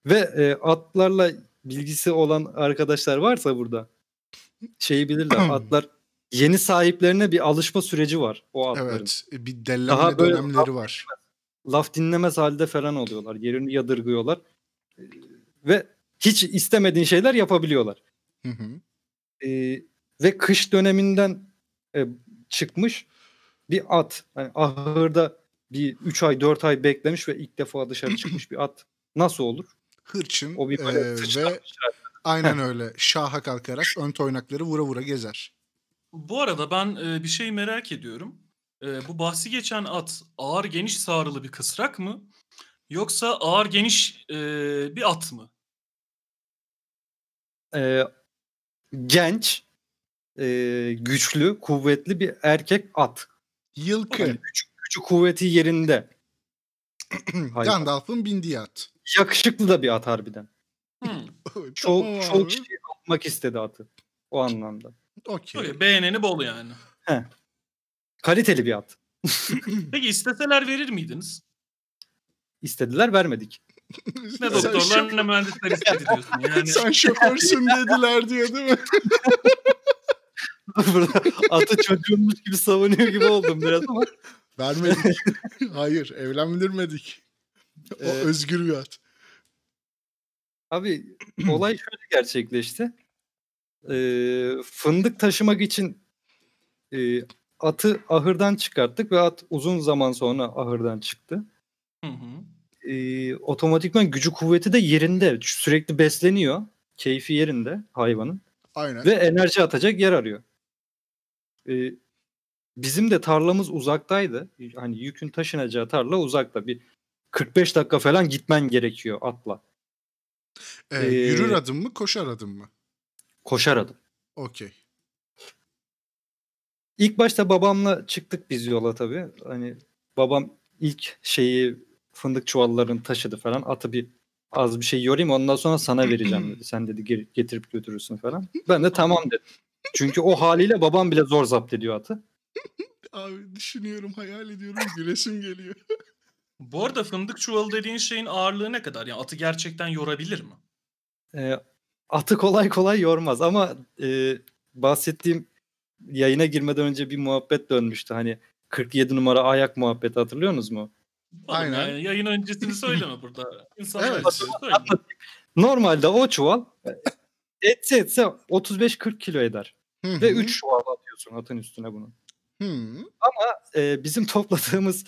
Ve e, atlarla bilgisi olan arkadaşlar varsa burada şeyi bilirler. atlar yeni sahiplerine bir alışma süreci var o atların. Evet e, bir dellenme Daha böyle- dönemleri var. Laf dinlemez halde falan oluyorlar. Yerini yadırgıyorlar. Ee, ve hiç istemediğin şeyler yapabiliyorlar. Hı hı. Ee, ve kış döneminden e, çıkmış bir at. Yani ahırda bir 3 ay 4 ay beklemiş ve ilk defa dışarı çıkmış bir at. Nasıl olur? Hırçın O bir e, böyle ve aynen öyle şaha kalkarak ön toynakları vura vura gezer. Bu arada ben e, bir şey merak ediyorum. E, bu bahsi geçen at ağır geniş sağrılı bir kısrak mı? Yoksa ağır geniş e, bir at mı? Ee, genç, e, güçlü, kuvvetli bir erkek at. Yılkı. Yani gücü, gücü kuvveti yerinde. Gandalf'ın bindiği at. Yakışıklı da bir at harbiden. Hmm. Çok Tamam çok kişi almak istedi atı. O anlamda. Okey. Öyle, beğeneni bol yani. Kaliteli bir at. Peki isteseler verir miydiniz? İstediler vermedik. Ne doktorlar ne mühendisler istedi diyorsun. Yani Sen şoförsün dediler diyor değil mi? Burada atı çocuğunmuş gibi savunuyor gibi oldum biraz ama. Vermedik. Hayır evlendirmedik. O Ee, özgür bir at. Abi olay şöyle gerçekleşti. Ee, fındık taşımak için e, atı ahırdan çıkarttık ve at uzun zaman sonra ahırdan çıktı. Hı hı. Ee, otomatikman gücü kuvveti de yerinde. Sürekli besleniyor. Keyfi yerinde hayvanın. Aynen. Ve enerji atacak yer arıyor. Ee, bizim de tarlamız uzaktaydı. Hani yükün taşınacağı tarla uzakta. Bir 45 dakika falan gitmen gerekiyor atla. Ee, ee, yürür adım mı koşar adım mı? Koşar adım. Okey. İlk başta babamla çıktık biz yola tabii. Hani babam ilk şeyi fındık çuvallarını taşıdı falan. Atı bir az bir şey yorayım ondan sonra sana vereceğim dedi. Sen dedi "geri- getirip götürürsün falan. Ben de tamam dedim. Çünkü o haliyle babam bile zor zapt ediyor atı. Abi düşünüyorum hayal ediyorum gülesim geliyor. Bu arada fındık çuvalı dediğin şeyin ağırlığı ne kadar? Yani atı gerçekten yorabilir mi? Ee, atı kolay kolay yormaz ama e, bahsettiğim yayına girmeden önce bir muhabbet dönmüştü. Hani 47 numara ayak muhabbeti hatırlıyorsunuz mu? Aynen. Yani yayın öncesini söyleme burada. İnsanlar Evet. söyleme. Normalde o çuval etse etse 35-40 kilo eder. Hı Ve hı. 3 çuval atıyorsun atın üstüne bunu. Hı. Ee, bizim topladığımız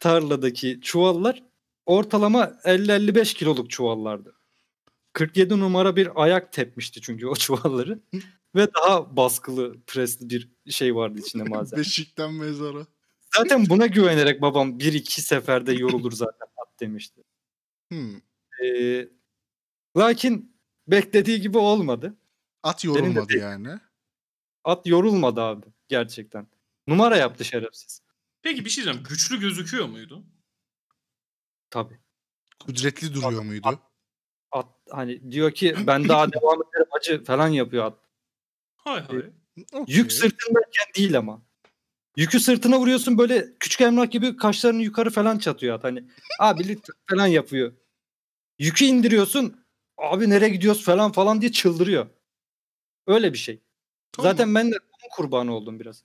tarladaki çuvallar ortalama 50-55 kiloluk çuvallardı. 47 numara bir ayak tepmişti çünkü o çuvalları. Ve daha baskılı, presli bir şey vardı içinde malzeme. Beşikten mezara. Zaten buna güvenerek babam bir iki seferde yorulur zaten at demişti. Hı. Ee, lakin beklediği gibi olmadı. At de yorulmadı değil. yani. At yorulmadı abi gerçekten. Numara yaptı şerefsiz. Peki bir şey diyeceğim. Güçlü gözüküyor muydu? Tabii. Kudretli duruyor muydu? At hani diyor ki ben daha devam ederim acı falan yapıyor at. Hay hay. Okey. Yük sırtındayken değil ama. Yükü sırtına vuruyorsun böyle küçük emlak gibi kaşlarını yukarı falan çatıyor at. Hani abi falan yapıyor. Yükü indiriyorsun abi nereye gidiyoruz falan falan diye çıldırıyor. Öyle bir şey. Tamam. Zaten ben de kurbanı oldum biraz.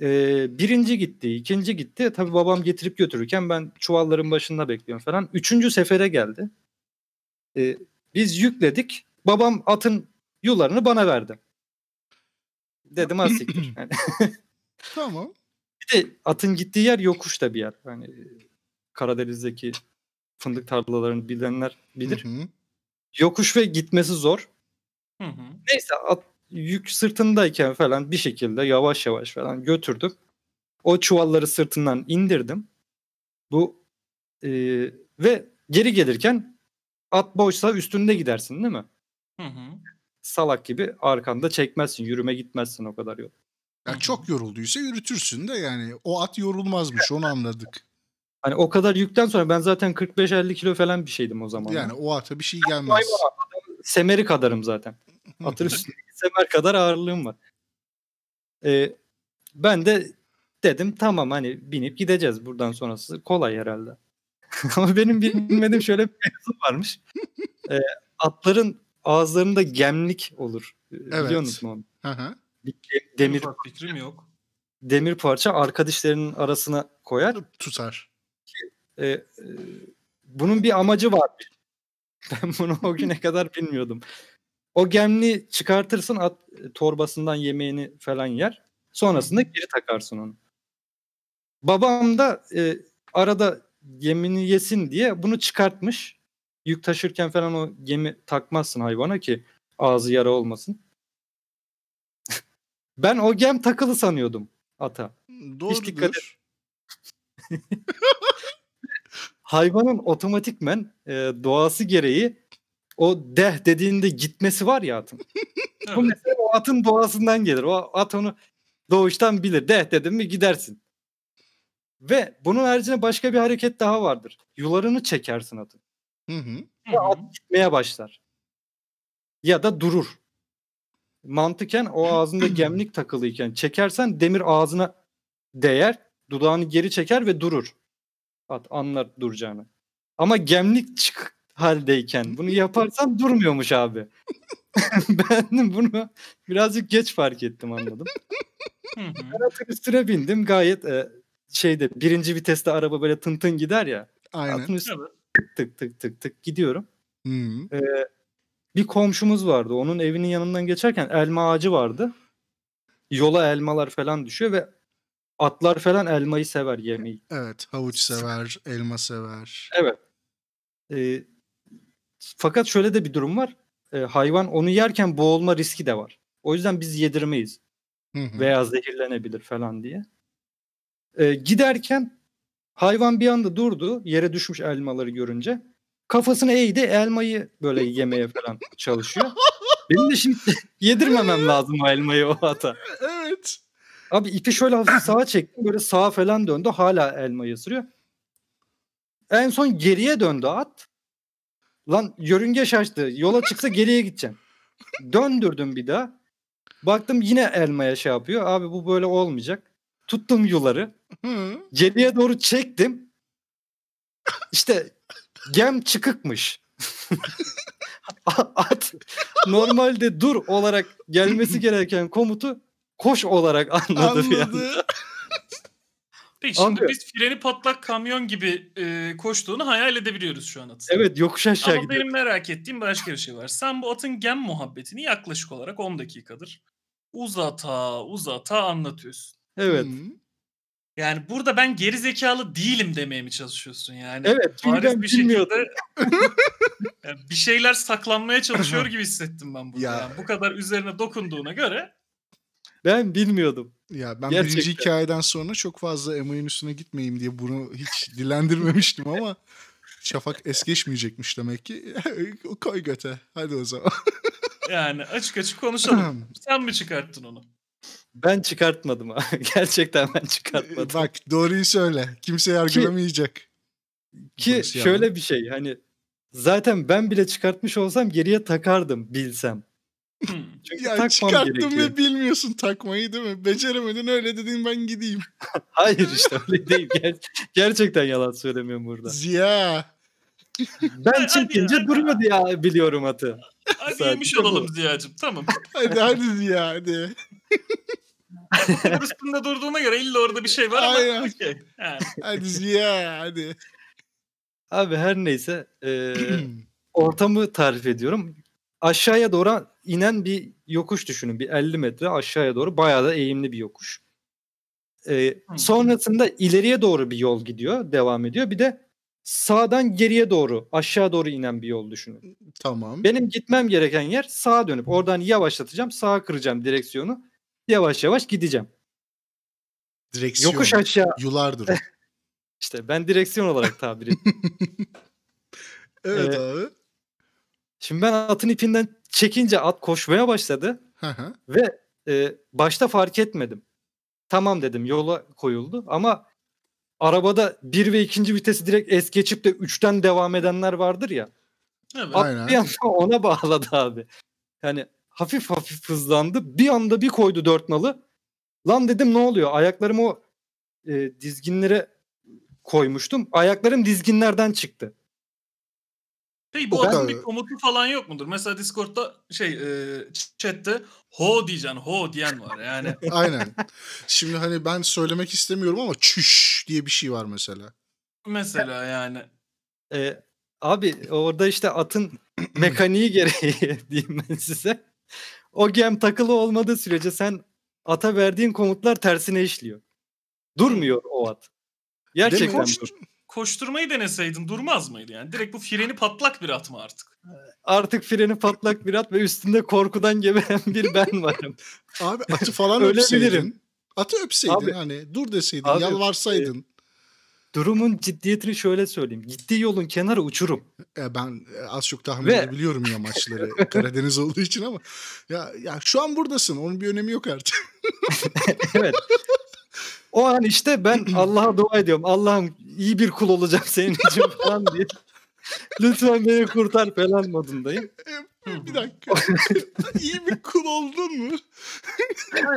Ee, birinci gitti, ikinci gitti. Tabii babam getirip götürürken ben çuvalların başında bekliyorum falan. Üçüncü sefere geldi. Ee, biz yükledik. Babam atın yularını bana verdi. Dedim siktir. Yani Tamam. bir de atın gittiği yer yokuşta bir yer. Yani Karadeniz'deki fındık tarlalarını bilenler bilir. Hı hı. Yokuş ve gitmesi zor. Hı hı. Neyse at, yük sırtındayken falan bir şekilde yavaş yavaş falan götürdüm. O çuvalları sırtından indirdim. Bu e, ve geri gelirken at boşsa üstünde gidersin değil mi? Hı hı. Salak gibi arkanda çekmezsin. Yürüme gitmezsin o kadar yol. Ya çok yorulduysa yürütürsün de yani o at yorulmazmış onu anladık. Hani o kadar yükten sonra ben zaten 45-50 kilo falan bir şeydim o zaman. Yani o ata bir şey gelmez. semeri kadarım zaten. Atın üstündeki semer kadar ağırlığım var. Ee, ben de dedim tamam hani binip gideceğiz buradan sonrası kolay herhalde. Ama benim bilmediğim şöyle bir mevzu varmış. Ee, atların ağızlarında gemlik olur. Ee, Evet. Biliyor musun onu? Hı demir fikrim yok. demir parça arka dişlerinin arasına koyar. Tutar. Ee, e, bunun bir amacı var. Ben bunu o güne kadar bilmiyordum. O gemliği çıkartırsın at torbasından yemeğini falan yer. Sonrasında geri takarsın onu. Babam da e, arada yemini yesin diye bunu çıkartmış. Yük taşırken falan o gemi takmazsın hayvana ki ağzı yara olmasın. ben o gem takılı sanıyordum ata. dikkat Doğrudur. hayvanın otomatikmen e, doğası gereği o deh dediğinde gitmesi var ya atın. Bu mesela o atın doğasından gelir. O at onu doğuştan bilir. Deh dedim mi gidersin. Ve bunun haricinde başka bir hareket daha vardır. Yularını çekersin atın. Hı hı. Hı. At gitmeye başlar. Ya da durur. Mantıken o ağzında gemlik takılıyken çekersen demir ağzına değer, dudağını geri çeker ve durur. At anlar duracağını. Ama gemlik çık haldeyken bunu yaparsan durmuyormuş abi. ben bunu birazcık geç fark ettim anladım. Hı hı. Ben atın üstüne bindim gayet e, şeyde birinci viteste araba böyle tın tın gider ya. Aynen. Üstüne tık tık tık tık gidiyorum. Hı hı. Ee, bir komşumuz vardı. Onun evinin yanından geçerken elma ağacı vardı. Yola elmalar falan düşüyor ve atlar falan elmayı sever yemeyi. Evet. Havuç sever, elma sever. Evet. Ee, fakat şöyle de bir durum var. Ee, hayvan onu yerken boğulma riski de var. O yüzden biz yedirmeyiz. Hı hı. Veya zehirlenebilir falan diye. Ee, giderken hayvan bir anda durdu. Yere düşmüş elmaları görünce. Kafasını eğdi. Elmayı böyle yemeye falan çalışıyor. Benim de şimdi yedirmemem lazım o elmayı o ata. Evet. Abi ipi şöyle hafif sağa çektim. Böyle sağa falan döndü. Hala elmayı ısırıyor. En son geriye döndü at. Lan yörünge şaştı. Yola çıksa geriye gideceğim. Döndürdüm bir daha. Baktım yine elmaya şey yapıyor. Abi bu böyle olmayacak. Tuttum yuları. Geriye doğru çektim. İşte gem çıkıkmış. At normalde dur olarak gelmesi gereken komutu koş olarak anladı. Anladı. Peki şimdi Abi- biz freni patlak kamyon gibi e, koştuğunu hayal edebiliyoruz şu an atın. Evet yokuş aşağı Ama gidiyor. benim merak ettiğim başka bir şey var. Sen bu atın gem muhabbetini yaklaşık olarak 10 dakikadır uzata uzata anlatıyorsun. Evet. Hı. Yani burada ben geri zekalı değilim demeye mi çalışıyorsun yani? Evet ben bir şekilde Yani bir şeyler saklanmaya çalışıyor gibi hissettim ben burada. Ya. Yani bu kadar üzerine dokunduğuna göre Ben bilmiyordum. Ya ben Gerçekten. birinci hikayeden sonra çok fazla Emo'nun üstüne gitmeyeyim diye bunu hiç dilendirmemiştim ama Şafak es geçmeyecekmiş demek ki. Koy göte. Hadi o zaman. yani açık açık konuşalım. Sen mi çıkarttın onu? Ben çıkartmadım abi. Gerçekten ben çıkartmadım. Bak doğruyu söyle. Kimse yargılamayacak. Ki Burası şöyle bir şey hani zaten ben bile çıkartmış olsam geriye takardım bilsem. Hmm. Çünkü Ya takmam çıkarttın gerekiyor. ve bilmiyorsun takmayı değil mi? Beceremedin öyle dedin ben gideyim. Hayır işte öyle değil. Ger- gerçekten yalan söylemiyorum burada. Ziya. Ben Hadi, çekince hadi. duruyor diye biliyorum atı. Hadi Sadece yemiş bu. olalım Ziya'cığım tamam. Hadi hadi Ziya hadi. Üstünde durduğuna göre illa orada bir şey var ama Aynen. Yani. Hadi Ziya hadi. Abi her neyse e, ortamı tarif ediyorum. Aşağıya doğru inen bir yokuş düşünün. Bir 50 metre aşağıya doğru bayağı da eğimli bir yokuş. E, Hı. sonrasında ileriye doğru bir yol gidiyor. Devam ediyor. Bir de sağdan geriye doğru aşağı doğru inen bir yol düşünün. tamam. Benim gitmem gereken yer sağa dönüp oradan yavaşlatacağım. Sağa kıracağım direksiyonu. Yavaş yavaş gideceğim. Direksiyon. Yokuş aşağı Yulardır. İşte ben direksiyon olarak tabir ediyorum. Evet Ee, abi. Şimdi ben atın ipinden çekince at koşmaya başladı ve e, başta fark etmedim. Tamam dedim yola koyuldu ama arabada bir ve ikinci vitesi direkt es geçip de üçten devam edenler vardır ya. Evet. At Aynen. bir anda ona bağladı abi. Yani hafif hafif hızlandı. Bir anda bir koydu dört nalı. Lan dedim ne oluyor? Ayaklarımı o e, dizginlere koymuştum. Ayaklarım dizginlerden çıktı. Peki bu O atın kadar. bir komutu falan yok mudur? Mesela Discord'da şey e, chatte ho diyeceksin ho diyen var yani. Aynen. Şimdi hani ben söylemek istemiyorum ama çüş diye bir şey var mesela. Mesela yani. E, abi orada işte atın mekaniği gereği diyeyim ben size. O gem takılı olmadığı sürece sen ata verdiğin komutlar tersine işliyor. Durmuyor o at. Gerçekten Demek- dur. Koşturmayı deneseydin durmaz mıydı yani? Direkt bu freni patlak bir at mı artık? Artık freni patlak bir at ve üstünde korkudan geberen bir ben varım. Abi atı falan Öyle öpseydin. bilirim. Atı öpseydin Abi- hani dur deseydin Abi, yalvarsaydın. Durumun ciddiyetini şöyle söyleyeyim. Gittiği yolun kenarı uçurum. E, ben e, az çok tahmin Ve- edebiliyorum yamaçları Karadeniz olduğu için ama ya ya şu an buradasın. Onun bir önemi yok artık. evet. O an işte ben Allah'a dua ediyorum. Allah'ım iyi bir kul olacağım senin için falan diye. Lütfen beni kurtar falan modundayım. bir dakika. İyi bir kul oldun mu?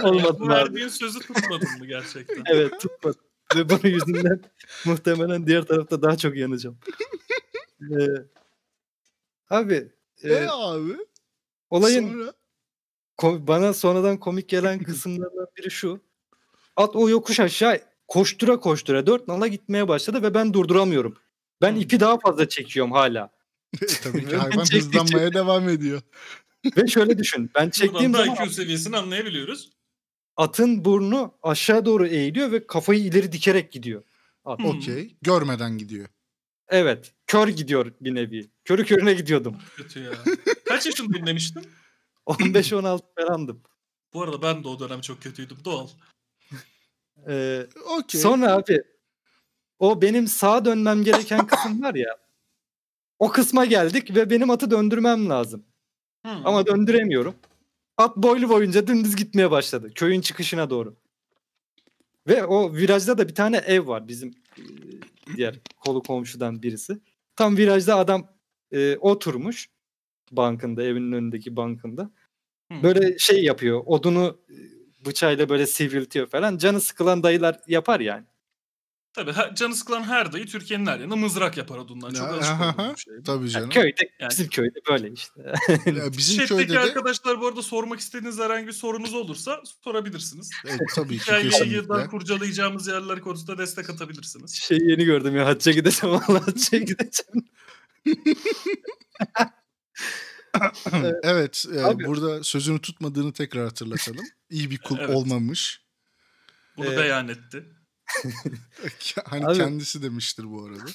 Olmadı Bu abi. verdiğin sözü tutmadın mı gerçekten? Evet tutmadı. Ve bunun yüzünden muhtemelen diğer tarafta daha çok yanacağım. Ee, abi e, E abi. olayın Sonra ko- bana sonradan komik gelen kısımlardan biri şu. At o yokuş aşağı koştura koştura dört nala gitmeye başladı ve ben durduramıyorum. Ben Hmm. ipi daha fazla çekiyorum hala. e, tabii ki hayvan hızlanmaya devam ediyor. Ve şöyle düşün. Ben çektiğim Buradan da zaman IQ seviyesini anlayabiliyoruz. atın burnu aşağı doğru eğiliyor ve kafayı ileri dikerek gidiyor. At. Hmm. Okey. Görmeden gidiyor. Evet. Kör gidiyor bir nevi. Körü körüne gidiyordum. Kötü ya. Kaç yaşındaydın demiştin? 15-16 falandım. Bu arada ben de o dönem çok kötüydüm. Doğal. Ee, Okey. Sonra abi o benim sağa dönmem gereken kısım var ya. O kısma geldik ve benim atı döndürmem lazım. Hmm. Ama döndüremiyorum. At boylu boyunca dümdüz gitmeye başladı. Köyün çıkışına doğru. Ve o virajda da bir tane ev var bizim e, diğer kolu komşudan birisi. Tam virajda adam e, oturmuş bankında evinin önündeki bankında. Hmm. Böyle şey yapıyor. Odunu bıçağıyla böyle sivriltiyor falan. Canı sıkılan dayılar yapar yani. Tabii her- canı sıkılan her dayı Türkiye'nin her yerinde mızrak yapar odundan. Çok Ya, alışık bir şey. Tabii Ya canım. köyde Yani- bizim köyde böyle işte. Ya bizim Chat'teki köyde de arkadaşlar bu arada sormak istediğiniz herhangi bir sorunuz olursa sorabilirsiniz. e, tabii ki kesinlikle. kurcalayacağımız yerler konusunda destek atabilirsiniz. şey yeni gördüm ya hacca gideceğim valla hacca gideceğim. evet, e, Abi- burada sözünü tutmadığını tekrar hatırlatalım. İyi bir kul Evet. olmamış. Bunu Ee, beyan etti. hani Abi- kendisi demiştir bu arada.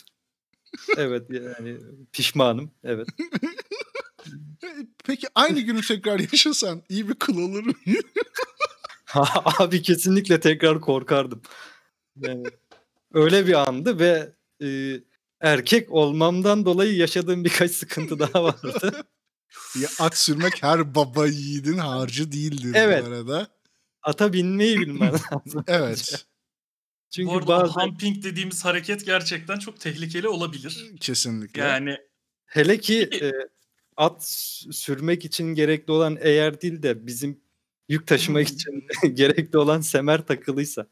evet yani pişmanım evet. Peki aynı günü tekrar yaşasan iyi bir kul olur mu? Abi kesinlikle tekrar korkardım. Yani öyle bir andı ve e, erkek olmamdan dolayı yaşadığım birkaç sıkıntı daha vardı. Ya, at sürmek her baba yiğidin harcı değildir Evet. bu arada. Ata binmeyi bilmen lazım. Evet. Çünkü bu arada bazı humping dediğimiz hareket gerçekten çok tehlikeli olabilir. Kesinlikle. Yani hele ki e, at sürmek için gerekli olan eğer değil de bizim yük taşımak Hmm. için gerekli olan semer takılıysa.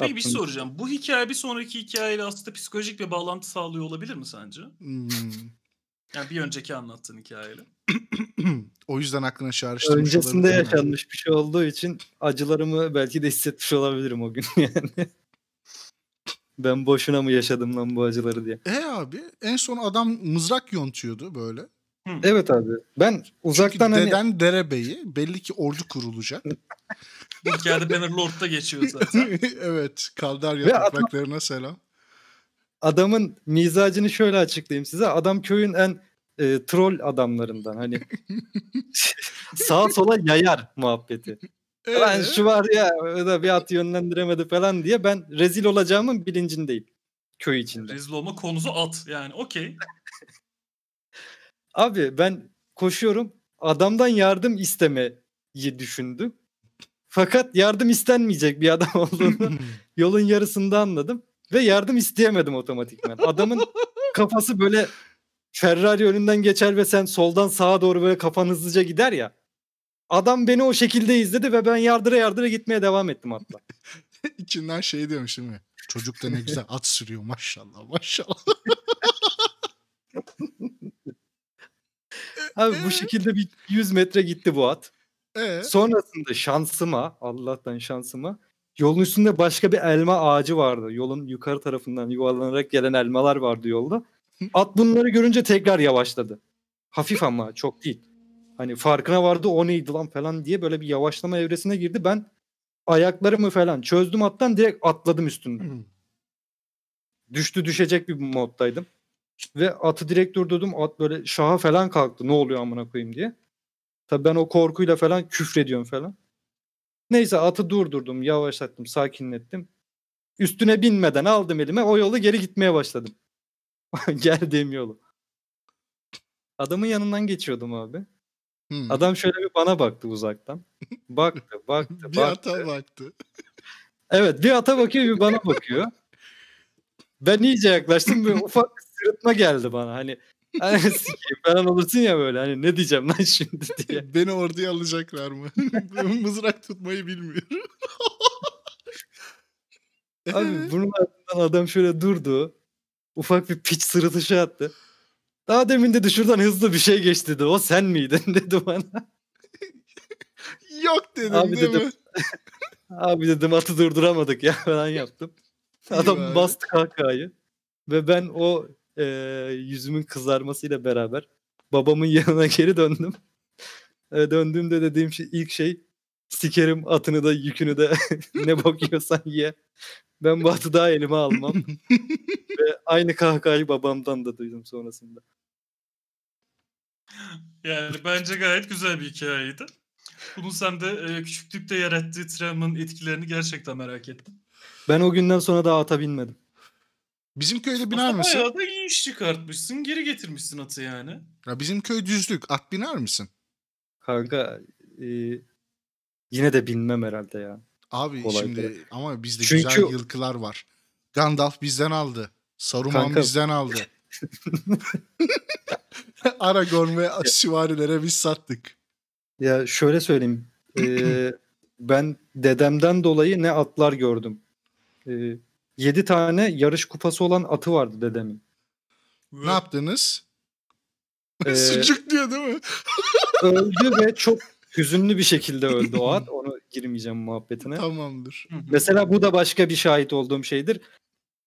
peki bir şey soracağım. Bu hikaye bir sonraki hikayeyle aslında psikolojik bir bağlantı sağlıyor olabilir mi sence? Hmm. Yani bir önceki anlattığın hikayeyle. o yüzden aklına çağrıştırmış Öncesinde yaşanmış bir şey olduğu için acılarımı belki de hissetmiş olabilirim o gün yani. Ben boşuna mı yaşadım lan bu acıları diye. E abi en son adam mızrak yontuyordu böyle. Hı. Evet abi. Ben Çünkü uzaktan hani deden derebeyi belli ki ordu kurulacak. Bu hikayede Bannerlord'da geçiyor zaten. evet adam- topraklarına selam. Adamın mizacını şöyle açıklayayım size. Adam köyün en e, troll adamlarından. Hani sağa sola yayar muhabbeti. Ee? şu var ya da bir at yönlendiremedi falan diye ben rezil olacağımın bilincindeyim. Köy içinde. Rezil olma konusu at. Yani okey. Abi ben koşuyorum. Adamdan yardım istemeyi düşündüm. Fakat yardım istenmeyecek bir adam olduğunu yolun yarısında anladım. Ve yardım isteyemedim otomatikman. Adamın kafası böyle Ferrari önünden geçer ve sen soldan sağa doğru böyle kafan hızlıca gider ya. Adam beni o şekilde izledi ve ben yardıra yardıra gitmeye devam ettim hatta. İçinden şey diyormuş değil mi? Çocuk da ne güzel at sürüyor maşallah maşallah. Abi bu şekilde bir 100 metre gitti bu at. Ee? Sonrasında şansıma, Allah'tan şansıma yolun üstünde başka bir elma ağacı vardı. Yolun yukarı tarafından yuvarlanarak gelen elmalar vardı yolda. At bunları görünce tekrar yavaşladı. Hafif ama çok değil. Hani farkına vardı o neydi lan falan diye böyle bir yavaşlama evresine girdi. Ben ayaklarımı falan çözdüm attan direkt atladım üstünden. Düştü düşecek bir moddaydım. Ve atı direkt durdurdum. At böyle şaha falan kalktı. Ne oluyor amına koyayım diye. Tabii ben o korkuyla falan küfrediyorum falan. Neyse atı durdurdum, yavaşlattım, sakinlettim. Üstüne binmeden aldım elime o yolu geri gitmeye başladım. Geldiğim yolu. Adamın yanından geçiyordum abi. Hmm. Adam şöyle bir bana baktı uzaktan. Baktı, baktı, bir baktı. ata baktı. Evet bir ata bakıyor bir bana bakıyor. Ben iyice yaklaştım bir ufak sırıtma geldi bana hani. Hani sikeyim falan olursun ya böyle hani ne diyeceğim lan şimdi diye. Beni orduya alacaklar mı? Mızrak tutmayı bilmiyor. Abi Ee? bunun ardından adam şöyle durdu. Ufak bir piç sırıtışı attı. Daha demin dedi şuradan hızlı bir şey geçti dedi. O sen miydin dedi bana. Yok dedim Abi değil dedim. mi? Abi dedim atı durduramadık ya falan yaptım. Adam bastı kahkahayı. Ve ben o e, yüzümün kızarmasıyla beraber babamın yanına geri döndüm. E, döndüğümde dediğim şey, ilk şey sikerim atını da yükünü de ne bakıyorsan ye. Ben bu atı daha elime almam. Ve aynı kahkahayı babamdan da duydum sonrasında. Yani bence gayet güzel bir hikayeydi. Bunun sende e, küçüklükte yarattığı travmanın etkilerini gerçekten merak ettim. Ben o günden sonra daha ata binmedim. Bizim köyde biner Aslında misin? Bayağı da iyi iş çıkartmışsın. Geri getirmişsin atı yani. Ya bizim köy düzlük. At biner misin? Kanka e, yine de bilmem herhalde ya. Abi Kolay şimdi kolay. ama bizde Çünkü- güzel yılkılar var. Gandalf bizden aldı. Saruman Kanka- bizden aldı. Aragorn ve süvarilere biz sattık. Ya şöyle söyleyeyim. Ee, ben dedemden dolayı ne atlar gördüm. Ee, 7 tane yarış kupası olan atı vardı dedemin. Ne yaptınız? Ee, Sucuk diyor değil mi? öldü ve çok hüzünlü bir şekilde öldü o at. Onu girmeyeceğim muhabbetine. Tamamdır. Mesela bu da başka bir şahit olduğum şeydir.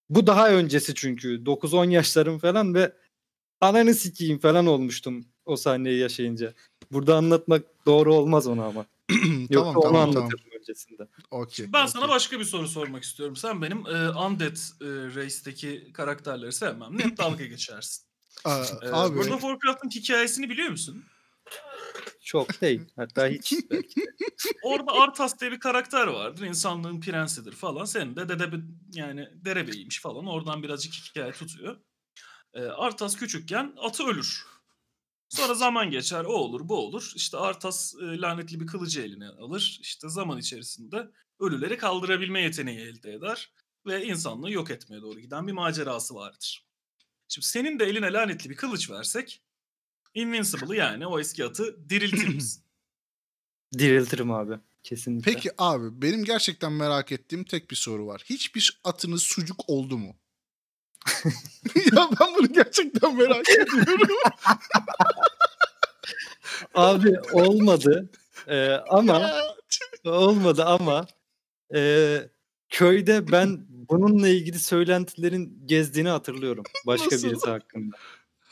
Bu daha öncesi çünkü. 9-10 yaşlarım falan ve ananı sikeyim falan olmuştum o sahneyi yaşayınca. Burada anlatmak doğru olmaz onu ama. Yoksa tamam onu tamam tamam. Öncesinde. Okey. Ben sana okey. başka bir soru sormak istiyorum. Sen benim e, Undead e, Race'deki karakterleri sevmem. Net dalga geçersin. Aa, E, abi World of Warcraft'ın hikayesini biliyor musun? Çok değil. Hatta hiç. Orada Arthas diye bir karakter vardır. İnsanlığın prensidir falan. Senin de dede yani derebeyiymiş falan. Oradan birazcık hikaye tutuyor. Ee, Arthas küçükken atı ölür. Sonra zaman geçer. O olur, bu olur. İşte Arthas e, lanetli bir kılıcı eline alır. İşte zaman içerisinde ölüleri kaldırabilme yeteneği elde eder. Ve insanlığı yok etmeye doğru giden bir macerası vardır. Şimdi senin de eline lanetli bir kılıç versek Invincible'ı yani o eski atı diriltir misin? Diriltirim abi. Kesinlikle. Peki abi benim gerçekten merak ettiğim tek bir soru var. Hiçbir atınız sucuk oldu mu? ya ben bunu gerçekten merak ediyorum. Abi olmadı. Ee, ama olmadı ama e, köyde ben bununla ilgili söylentilerin gezdiğini hatırlıyorum. Başka Nasıl? birisi hakkında.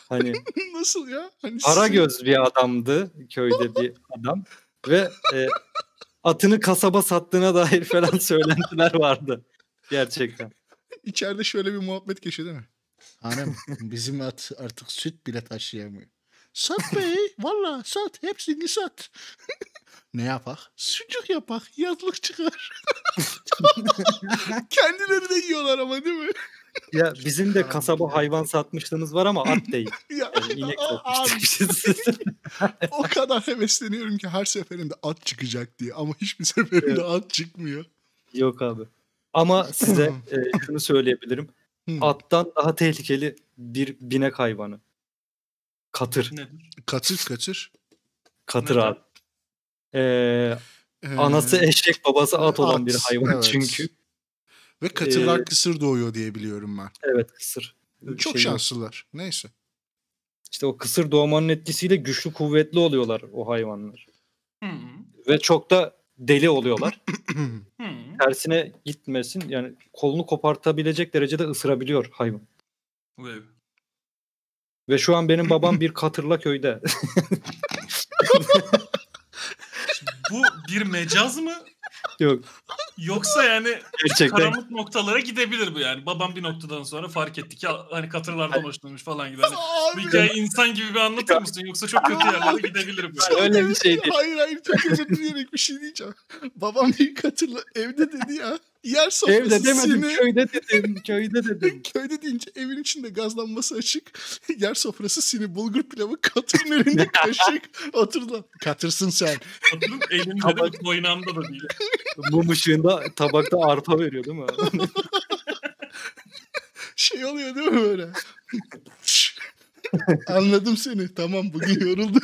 Hani Nasıl ya? Hani para göz bir adamdı köyde bir adam ve e, atını kasaba sattığına dair falan söylentiler vardı. Gerçekten. İçeride şöyle bir muhabbet geçiyor değil mi? Hanım bizim at artık süt bile taşıyamıyor. Sat be valla sat hepsini sat. Ne yapak? Sucuk yapak. Yazlık çıkar. Kendileri de yiyorlar ama değil mi? Ya bizim de kasaba hayvan satmışlığımız var ama at değil. Ya, Yani inek satmıştık. o kadar hevesleniyorum ki her seferinde at çıkacak diye. Ama hiçbir seferinde Evet. at çıkmıyor. Yok abi. Ama size e, şunu söyleyebilirim. Attan daha tehlikeli bir binek hayvanı. Katır. Nedir? Katır katır. Katır Neden? abi. Ee, Ee, anası eşek babası at olan bir at, hayvan evet. çünkü. Ve katırlar Ee, kısır doğuyor diye biliyorum ben. Evet kısır. Çok Şey yok. şanslılar. Neyse. İşte o kısır doğmanın etkisiyle güçlü kuvvetli oluyorlar o hayvanlar. Hı. Ve çok da deli oluyorlar. Hı. Tersine gitmesin yani kolunu kopartabilecek derecede ısırabiliyor hayvan. Vay. Ve şu an benim babam bir katırla köyde. Bu bir mecaz mı? Yok Yoksa yani gerçekten karanlık noktalara gidebilir bu yani. Babam bir noktadan sonra fark etti ki hani katırlardan hoşlanmış falan gibi. Hani bu Abi. hikayeyi insan gibi bir anlatır mısın? Yoksa çok kötü yerlere gidebilir bu. öyle bir şey değil. Hayır hayır çok özür dileyerek bir şey diyeceğim. Babam bir katırla evde dedi ya. Yer sofrası Evde demedim sini- köyde dedim köyde dedim. Köyde deyince evin içinde gazlanması açık. Yer sofrası sini bulgur pilavı katırın elinde kaşık. Oturdu. Katırsın sen. Kadının elinde de bu boynağında da değil. Mum ışığında tabakta arpa veriyor değil mi? Şey oluyor değil mi böyle? Anladım seni. Tamam bugün yoruldum.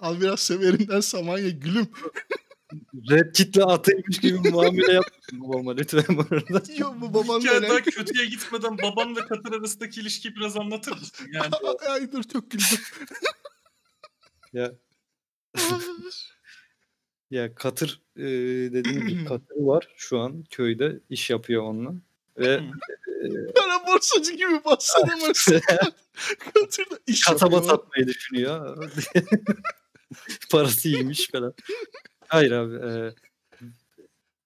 Al biraz severinden samanya gülüm. Red kitle atıymış gibi muamele yapmışsın babama lütfen bu arada. Yok bu babanla Hikaye daha kötüye gitmeden babam ve katır arasındaki ilişkiyi biraz anlatır mısın? Yani Ay dur çok güldüm. Ya, ya Katır e, dediğim bir Katır var şu an köyde iş yapıyor onunla. Ve Kara borsacı gibi bahsedemezsin. Katırda iş kasaba satmayı düşünüyor. Parası iyiymiş falan. Hayır abi. e,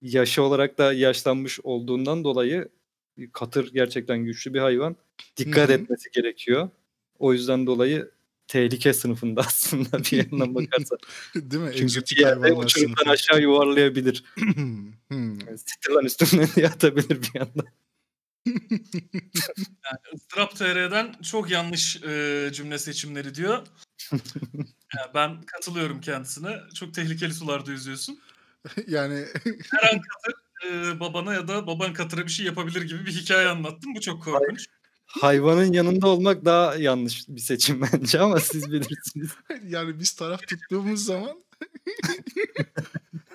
yaşı olarak da yaşlanmış olduğundan dolayı Katır gerçekten güçlü bir hayvan. Dikkat Hı hı. etmesi gerekiyor. O yüzden dolayı tehlike sınıfında aslında bir yandan bakarsan. Değil mi? Çünkü Egzotik bir yerde uçurumdan aşağı yuvarlayabilir. Hmm. Siktir lan üstümden diye atabilir bir yandan. Izdırap TR'den çok yanlış e, cümle seçimleri diyor. Yani ben katılıyorum kendisine. Çok tehlikeli sularda yüzüyorsun. yani Her an katır e, babana ya da baban katıra bir şey yapabilir gibi bir hikaye anlattım. Bu çok korkunç. Hayvanın yanında olmak daha yanlış bir seçim bence ama siz bilirsiniz. yani biz taraf tuttuğumuz zaman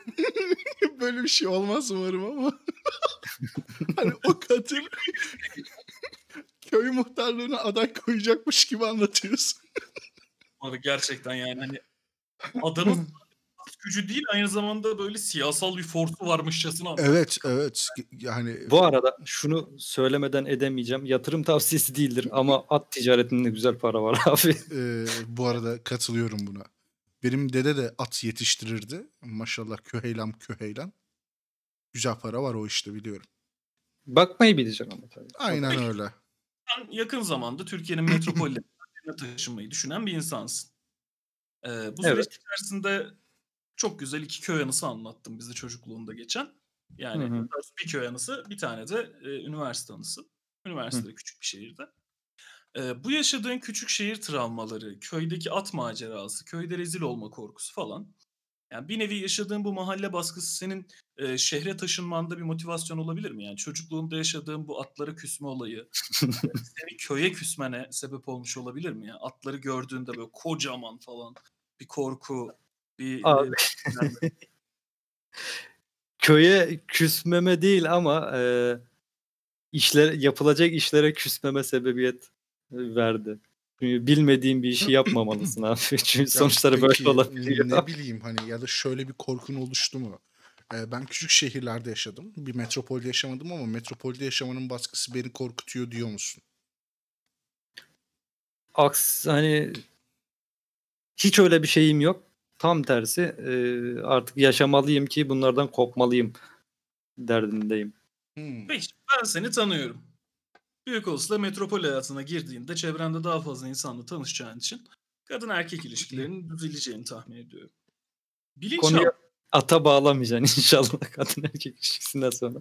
böyle bir şey olmaz umarım ama hani o katır köy muhtarlığına aday koyacakmış gibi anlatıyorsun. Abi gerçekten yani hani adamın gücü değil aynı zamanda böyle siyasal bir forsu varmışçasına anlatıyor. Evet evet yani Bu arada şunu söylemeden edemeyeceğim. Yatırım tavsiyesi değildir ama at ticaretinde güzel para var abi. e, bu arada katılıyorum buna. Benim dede de at yetiştirirdi. Maşallah köheylan köheylan. Güzel para var o işte biliyorum. Bakmayı bileceksin ama tabii. Aynen öyle. Sen yakın zamanda Türkiye'nin metropollerine taşınmayı düşünen bir insansın. Ee, bu süreç Evet. içerisinde çok güzel iki köy anısı anlattım bize çocukluğunda geçen. Yani Hı hı. bir köy anısı bir tane de e, üniversite anısı. Üniversitede küçük bir şehirde. Ee, bu yaşadığın küçük şehir travmaları, köydeki at macerası, köyde rezil olma korkusu falan. Yani bir nevi yaşadığın bu mahalle baskısı senin e, şehre taşınmanda bir motivasyon olabilir mi? Yani çocukluğunda yaşadığın bu atlara küsme olayı senin köye küsmene sebep olmuş olabilir mi ya? Atları gördüğünde böyle kocaman falan bir korku, bir Abi. e, Köye küsmeme değil ama e, işler yapılacak işlere küsmeme sebebiyet verdi. Çünkü bilmediğin bir işi yapmamalısın abi. Çünkü Ya sonuçları peki, böyle olabiliyor. Ne bileyim hani ya da şöyle bir korkun oluştu mu? Ee, ben küçük şehirlerde yaşadım. Bir metropolde yaşamadım ama metropolde yaşamanın baskısı beni korkutuyor diyor musun? Aks hani hiç öyle bir şeyim yok. Tam tersi e, artık yaşamalıyım ki bunlardan kopmalıyım derdindeyim. Hmm. Peki ben seni tanıyorum. Büyük olasılıkla metropol hayatına girdiğinde çevrende daha fazla insanla tanışacağın için kadın erkek ilişkilerinin düzeleceğini tahmin ediyorum. Bilinçaltı, Konuyu ata bağlamayacaksın inşallah kadın erkek ilişkisinden sonra.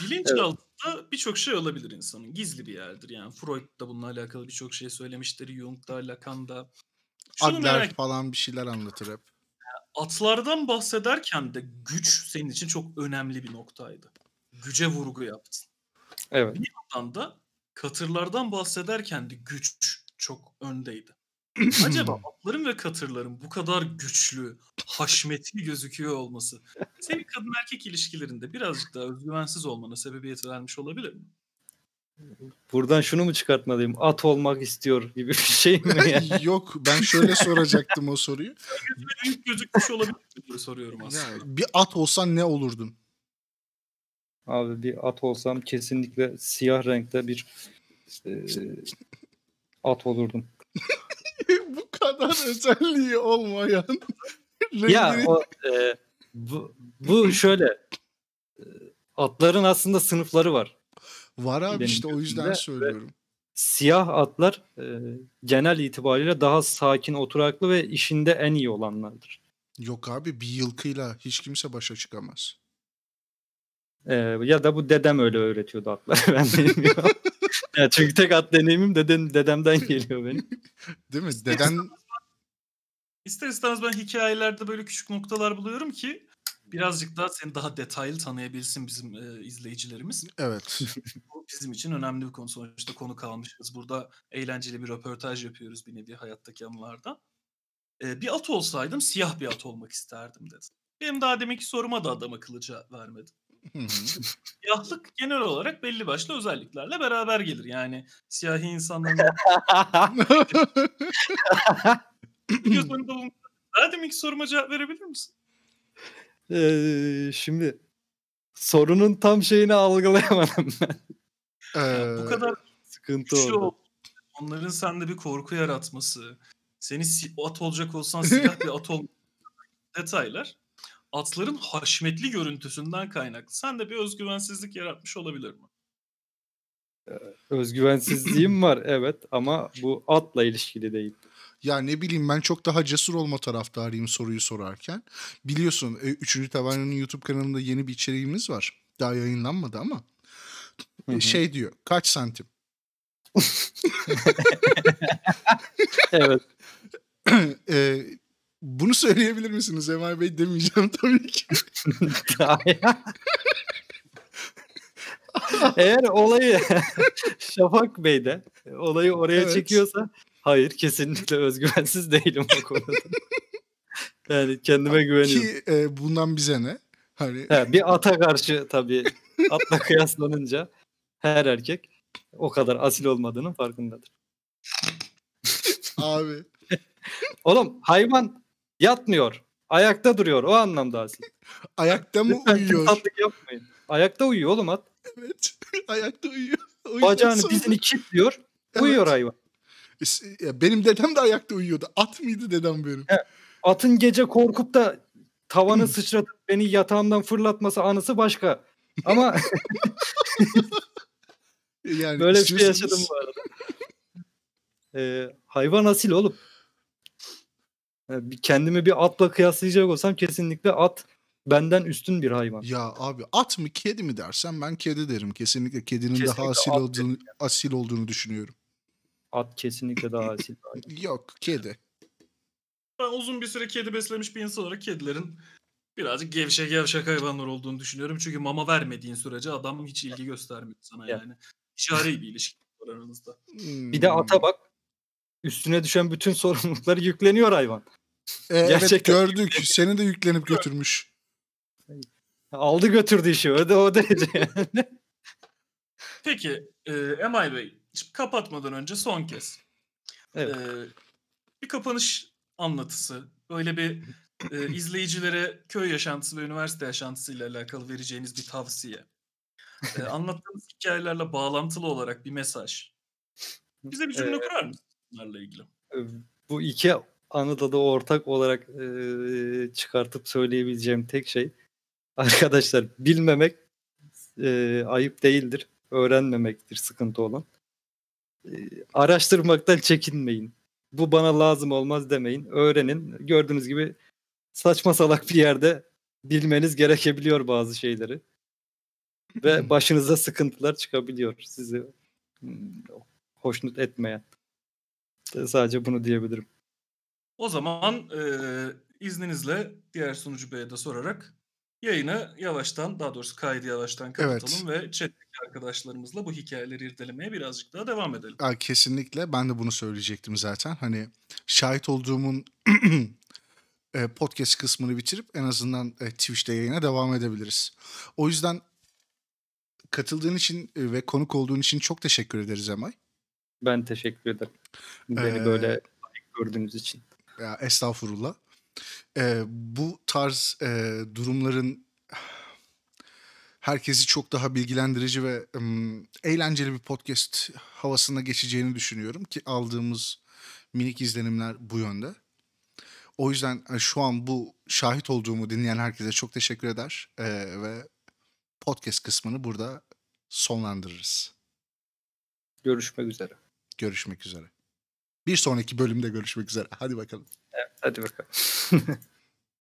bilinçaltında birçok şey olabilir insanın. Gizli bir yerdir yani. Freud da bununla alakalı birçok şey söylemiştir. Jung da, Lacan da. Şunu Adler merak falan bir şeyler anlatır hep. Atlardan bahsederken de güç senin için çok önemli bir noktaydı. Güce vurgu yaptın. Evet. yandan da katırlardan bahsederken de güç çok öndeydi. Acaba atların ve katırların bu kadar güçlü, haşmetli gözüküyor olması senin kadın erkek ilişkilerinde birazcık daha özgüvensiz olmana sebebiyet vermiş olabilir mi? Buradan şunu mu çıkartmalıyım? At olmak istiyor gibi bir şey mi ya? Yok ben şöyle soracaktım o soruyu. Gözükmüş olabilir mi diye soruyorum aslında. Ya, bir at olsan ne olurdun? Abi bir at olsam kesinlikle siyah renkte bir e, at olurdum. bu kadar özelliği olmayan Ya rengini- o e, bu, bu şöyle e, atların aslında sınıfları var. var abi benim işte o yüzden söylüyorum. Siyah atlar e, genel itibariyle daha sakin, oturaklı ve işinde en iyi olanlardır. Yok abi bir yılkıyla hiç kimse başa çıkamaz. E, ya da bu dedem öyle öğretiyordu atları ben bilmiyorum. ya çünkü tek at deneyimim dedem, dedemden geliyor benim. Değil mi? Deden İster istemez ben hikayelerde böyle küçük noktalar buluyorum ki birazcık daha seni daha detaylı tanıyabilsin bizim e, izleyicilerimiz. evet. Bu bizim için önemli bir konu. Sonuçta konu kalmışız. Burada eğlenceli bir röportaj yapıyoruz bir nevi hayattaki anılardan. Ee, bir at olsaydım siyah bir at olmak isterdim dedi. Benim daha deminki soruma da adam akıllı cevap vermedi. Hı hı. Siyahlık genel olarak belli başlı özelliklerle beraber gelir. Yani siyahi insanların göz önünde bulunduğu- Daha deminki soruma cevap verebilir misin? E, şimdi sorunun tam şeyini algılayamadım ben. Ee, Bu kadar Sıkıntı oldu. ol- onların sende bir korku yaratması, seni si- at olacak olsan siyah bir at ol detaylar atların haşmetli görüntüsünden kaynaklı. Sende bir özgüvensizlik yaratmış olabilir mi? Özgüvensizliğim var evet ama bu atla ilişkili değil. Ya ne bileyim ben çok daha cesur olma taraftarıyım soruyu sorarken. Biliyorsun 3. Tavan'ın YouTube kanalında yeni bir içeriğimiz var. Daha yayınlanmadı ama. Şey diyor kaç santim? evet. Ee, bunu söyleyebilir misiniz Emel Bey demeyeceğim tabii ki. Eğer olayı Şafak Bey de olayı oraya Evet. çekiyorsa hayır kesinlikle özgüvensiz değilim o konuda. Yani kendime güveniyorum. Ki e, bundan bize ne? Hani He, bir ata karşı tabii atla kıyaslanınca her erkek o kadar asil olmadığının farkındadır. abi Oğlum hayvan yatmıyor. Ayakta duruyor. O anlamda asil. ayakta mı Lütfen uyuyor? tatlık yapmayın. Ayakta uyuyor oğlum at. Evet. Ayakta uyuyor. Yüzden Bacağını sonra- dizini kilitliyor. Evet. Uyuyor hayvan. Ya Benim dedem de ayakta uyuyordu. At mıydı dedem benim? Atın gece korkup da tavanı sıçratıp beni yatağımdan fırlatması anısı başka. Ama Yani böyle bir şey yaşadım bu arada. Ee, hayvan asil oğlum. Yani bir- kendimi bir atla kıyaslayacak olsam kesinlikle at benden üstün bir hayvan. Ya abi at mı kedi mi dersen ben kedi derim. Kesinlikle kedinin Kesinlikle daha asil olduğunu, asil olduğunu düşünüyorum. At kesinlikle daha asil. Yok kedi. Ben uzun bir süre kedi beslemiş bir insan olarak kedilerin birazcık gevşek gevşek hayvanlar olduğunu düşünüyorum. Çünkü mama vermediğin sürece adam hiç ilgi göstermiyor sana Ya. yani. İşari bir ilişki var aranızda. Bir de Hmm. ata bak. Üstüne düşen bütün sorumlulukları yükleniyor hayvan. E, evet gördük. Seni de yüklenip götürmüş. Aldı götürdü işi. O, da, o derece yani. Peki e, Emay Bey kapatmadan önce son kez. Evet. e, bir kapanış anlatısı. Böyle bir e, izleyicilere köy yaşantısı ve üniversite yaşantısı ile alakalı vereceğiniz bir tavsiye. E, anlattığınız hikayelerle bağlantılı olarak bir mesaj. Bize bir cümle Ee, kurar mısınız bunlarla ilgili? bu iki da ortak olarak e, çıkartıp söyleyebileceğim tek şey arkadaşlar bilmemek e, ayıp değildir. Öğrenmemektir sıkıntı olan. E, araştırmaktan çekinmeyin. Bu bana lazım olmaz demeyin. Öğrenin. Gördüğünüz gibi saçma salak bir yerde bilmeniz gerekebiliyor bazı şeyleri. Ve başınıza sıkıntılar çıkabiliyor sizi hmm, hoşnut etmeyen. Sadece bunu diyebilirim. O zaman e, izninizle diğer sunucu beye de sorarak yayını yavaştan daha doğrusu kaydı yavaştan kapatalım ve chat'teki arkadaşlarımızla bu hikayeleri irdelemeye birazcık daha devam edelim. Aa, kesinlikle ben de bunu söyleyecektim zaten. Hani şahit olduğumun e, podcast kısmını bitirip en azından e, Twitch'te yayına devam edebiliriz. O yüzden katıldığın için e, ve konuk olduğun için çok teşekkür ederiz Emay. Ben teşekkür ederim. Beni Ee, böyle gördüğünüz için. Ya, estağfurullah. Ee, bu tarz e, durumların herkesi çok daha bilgilendirici ve ım, eğlenceli bir podcast havasına geçeceğini düşünüyorum ki aldığımız minik izlenimler bu yönde. O yüzden e, şu an bu şahit olduğumu dinleyen herkese çok teşekkür eder e, ve podcast kısmını burada sonlandırırız. Görüşmek üzere. Görüşmek üzere. Bir sonraki bölümde görüşmek üzere. Hadi bakalım. Hadi bakalım.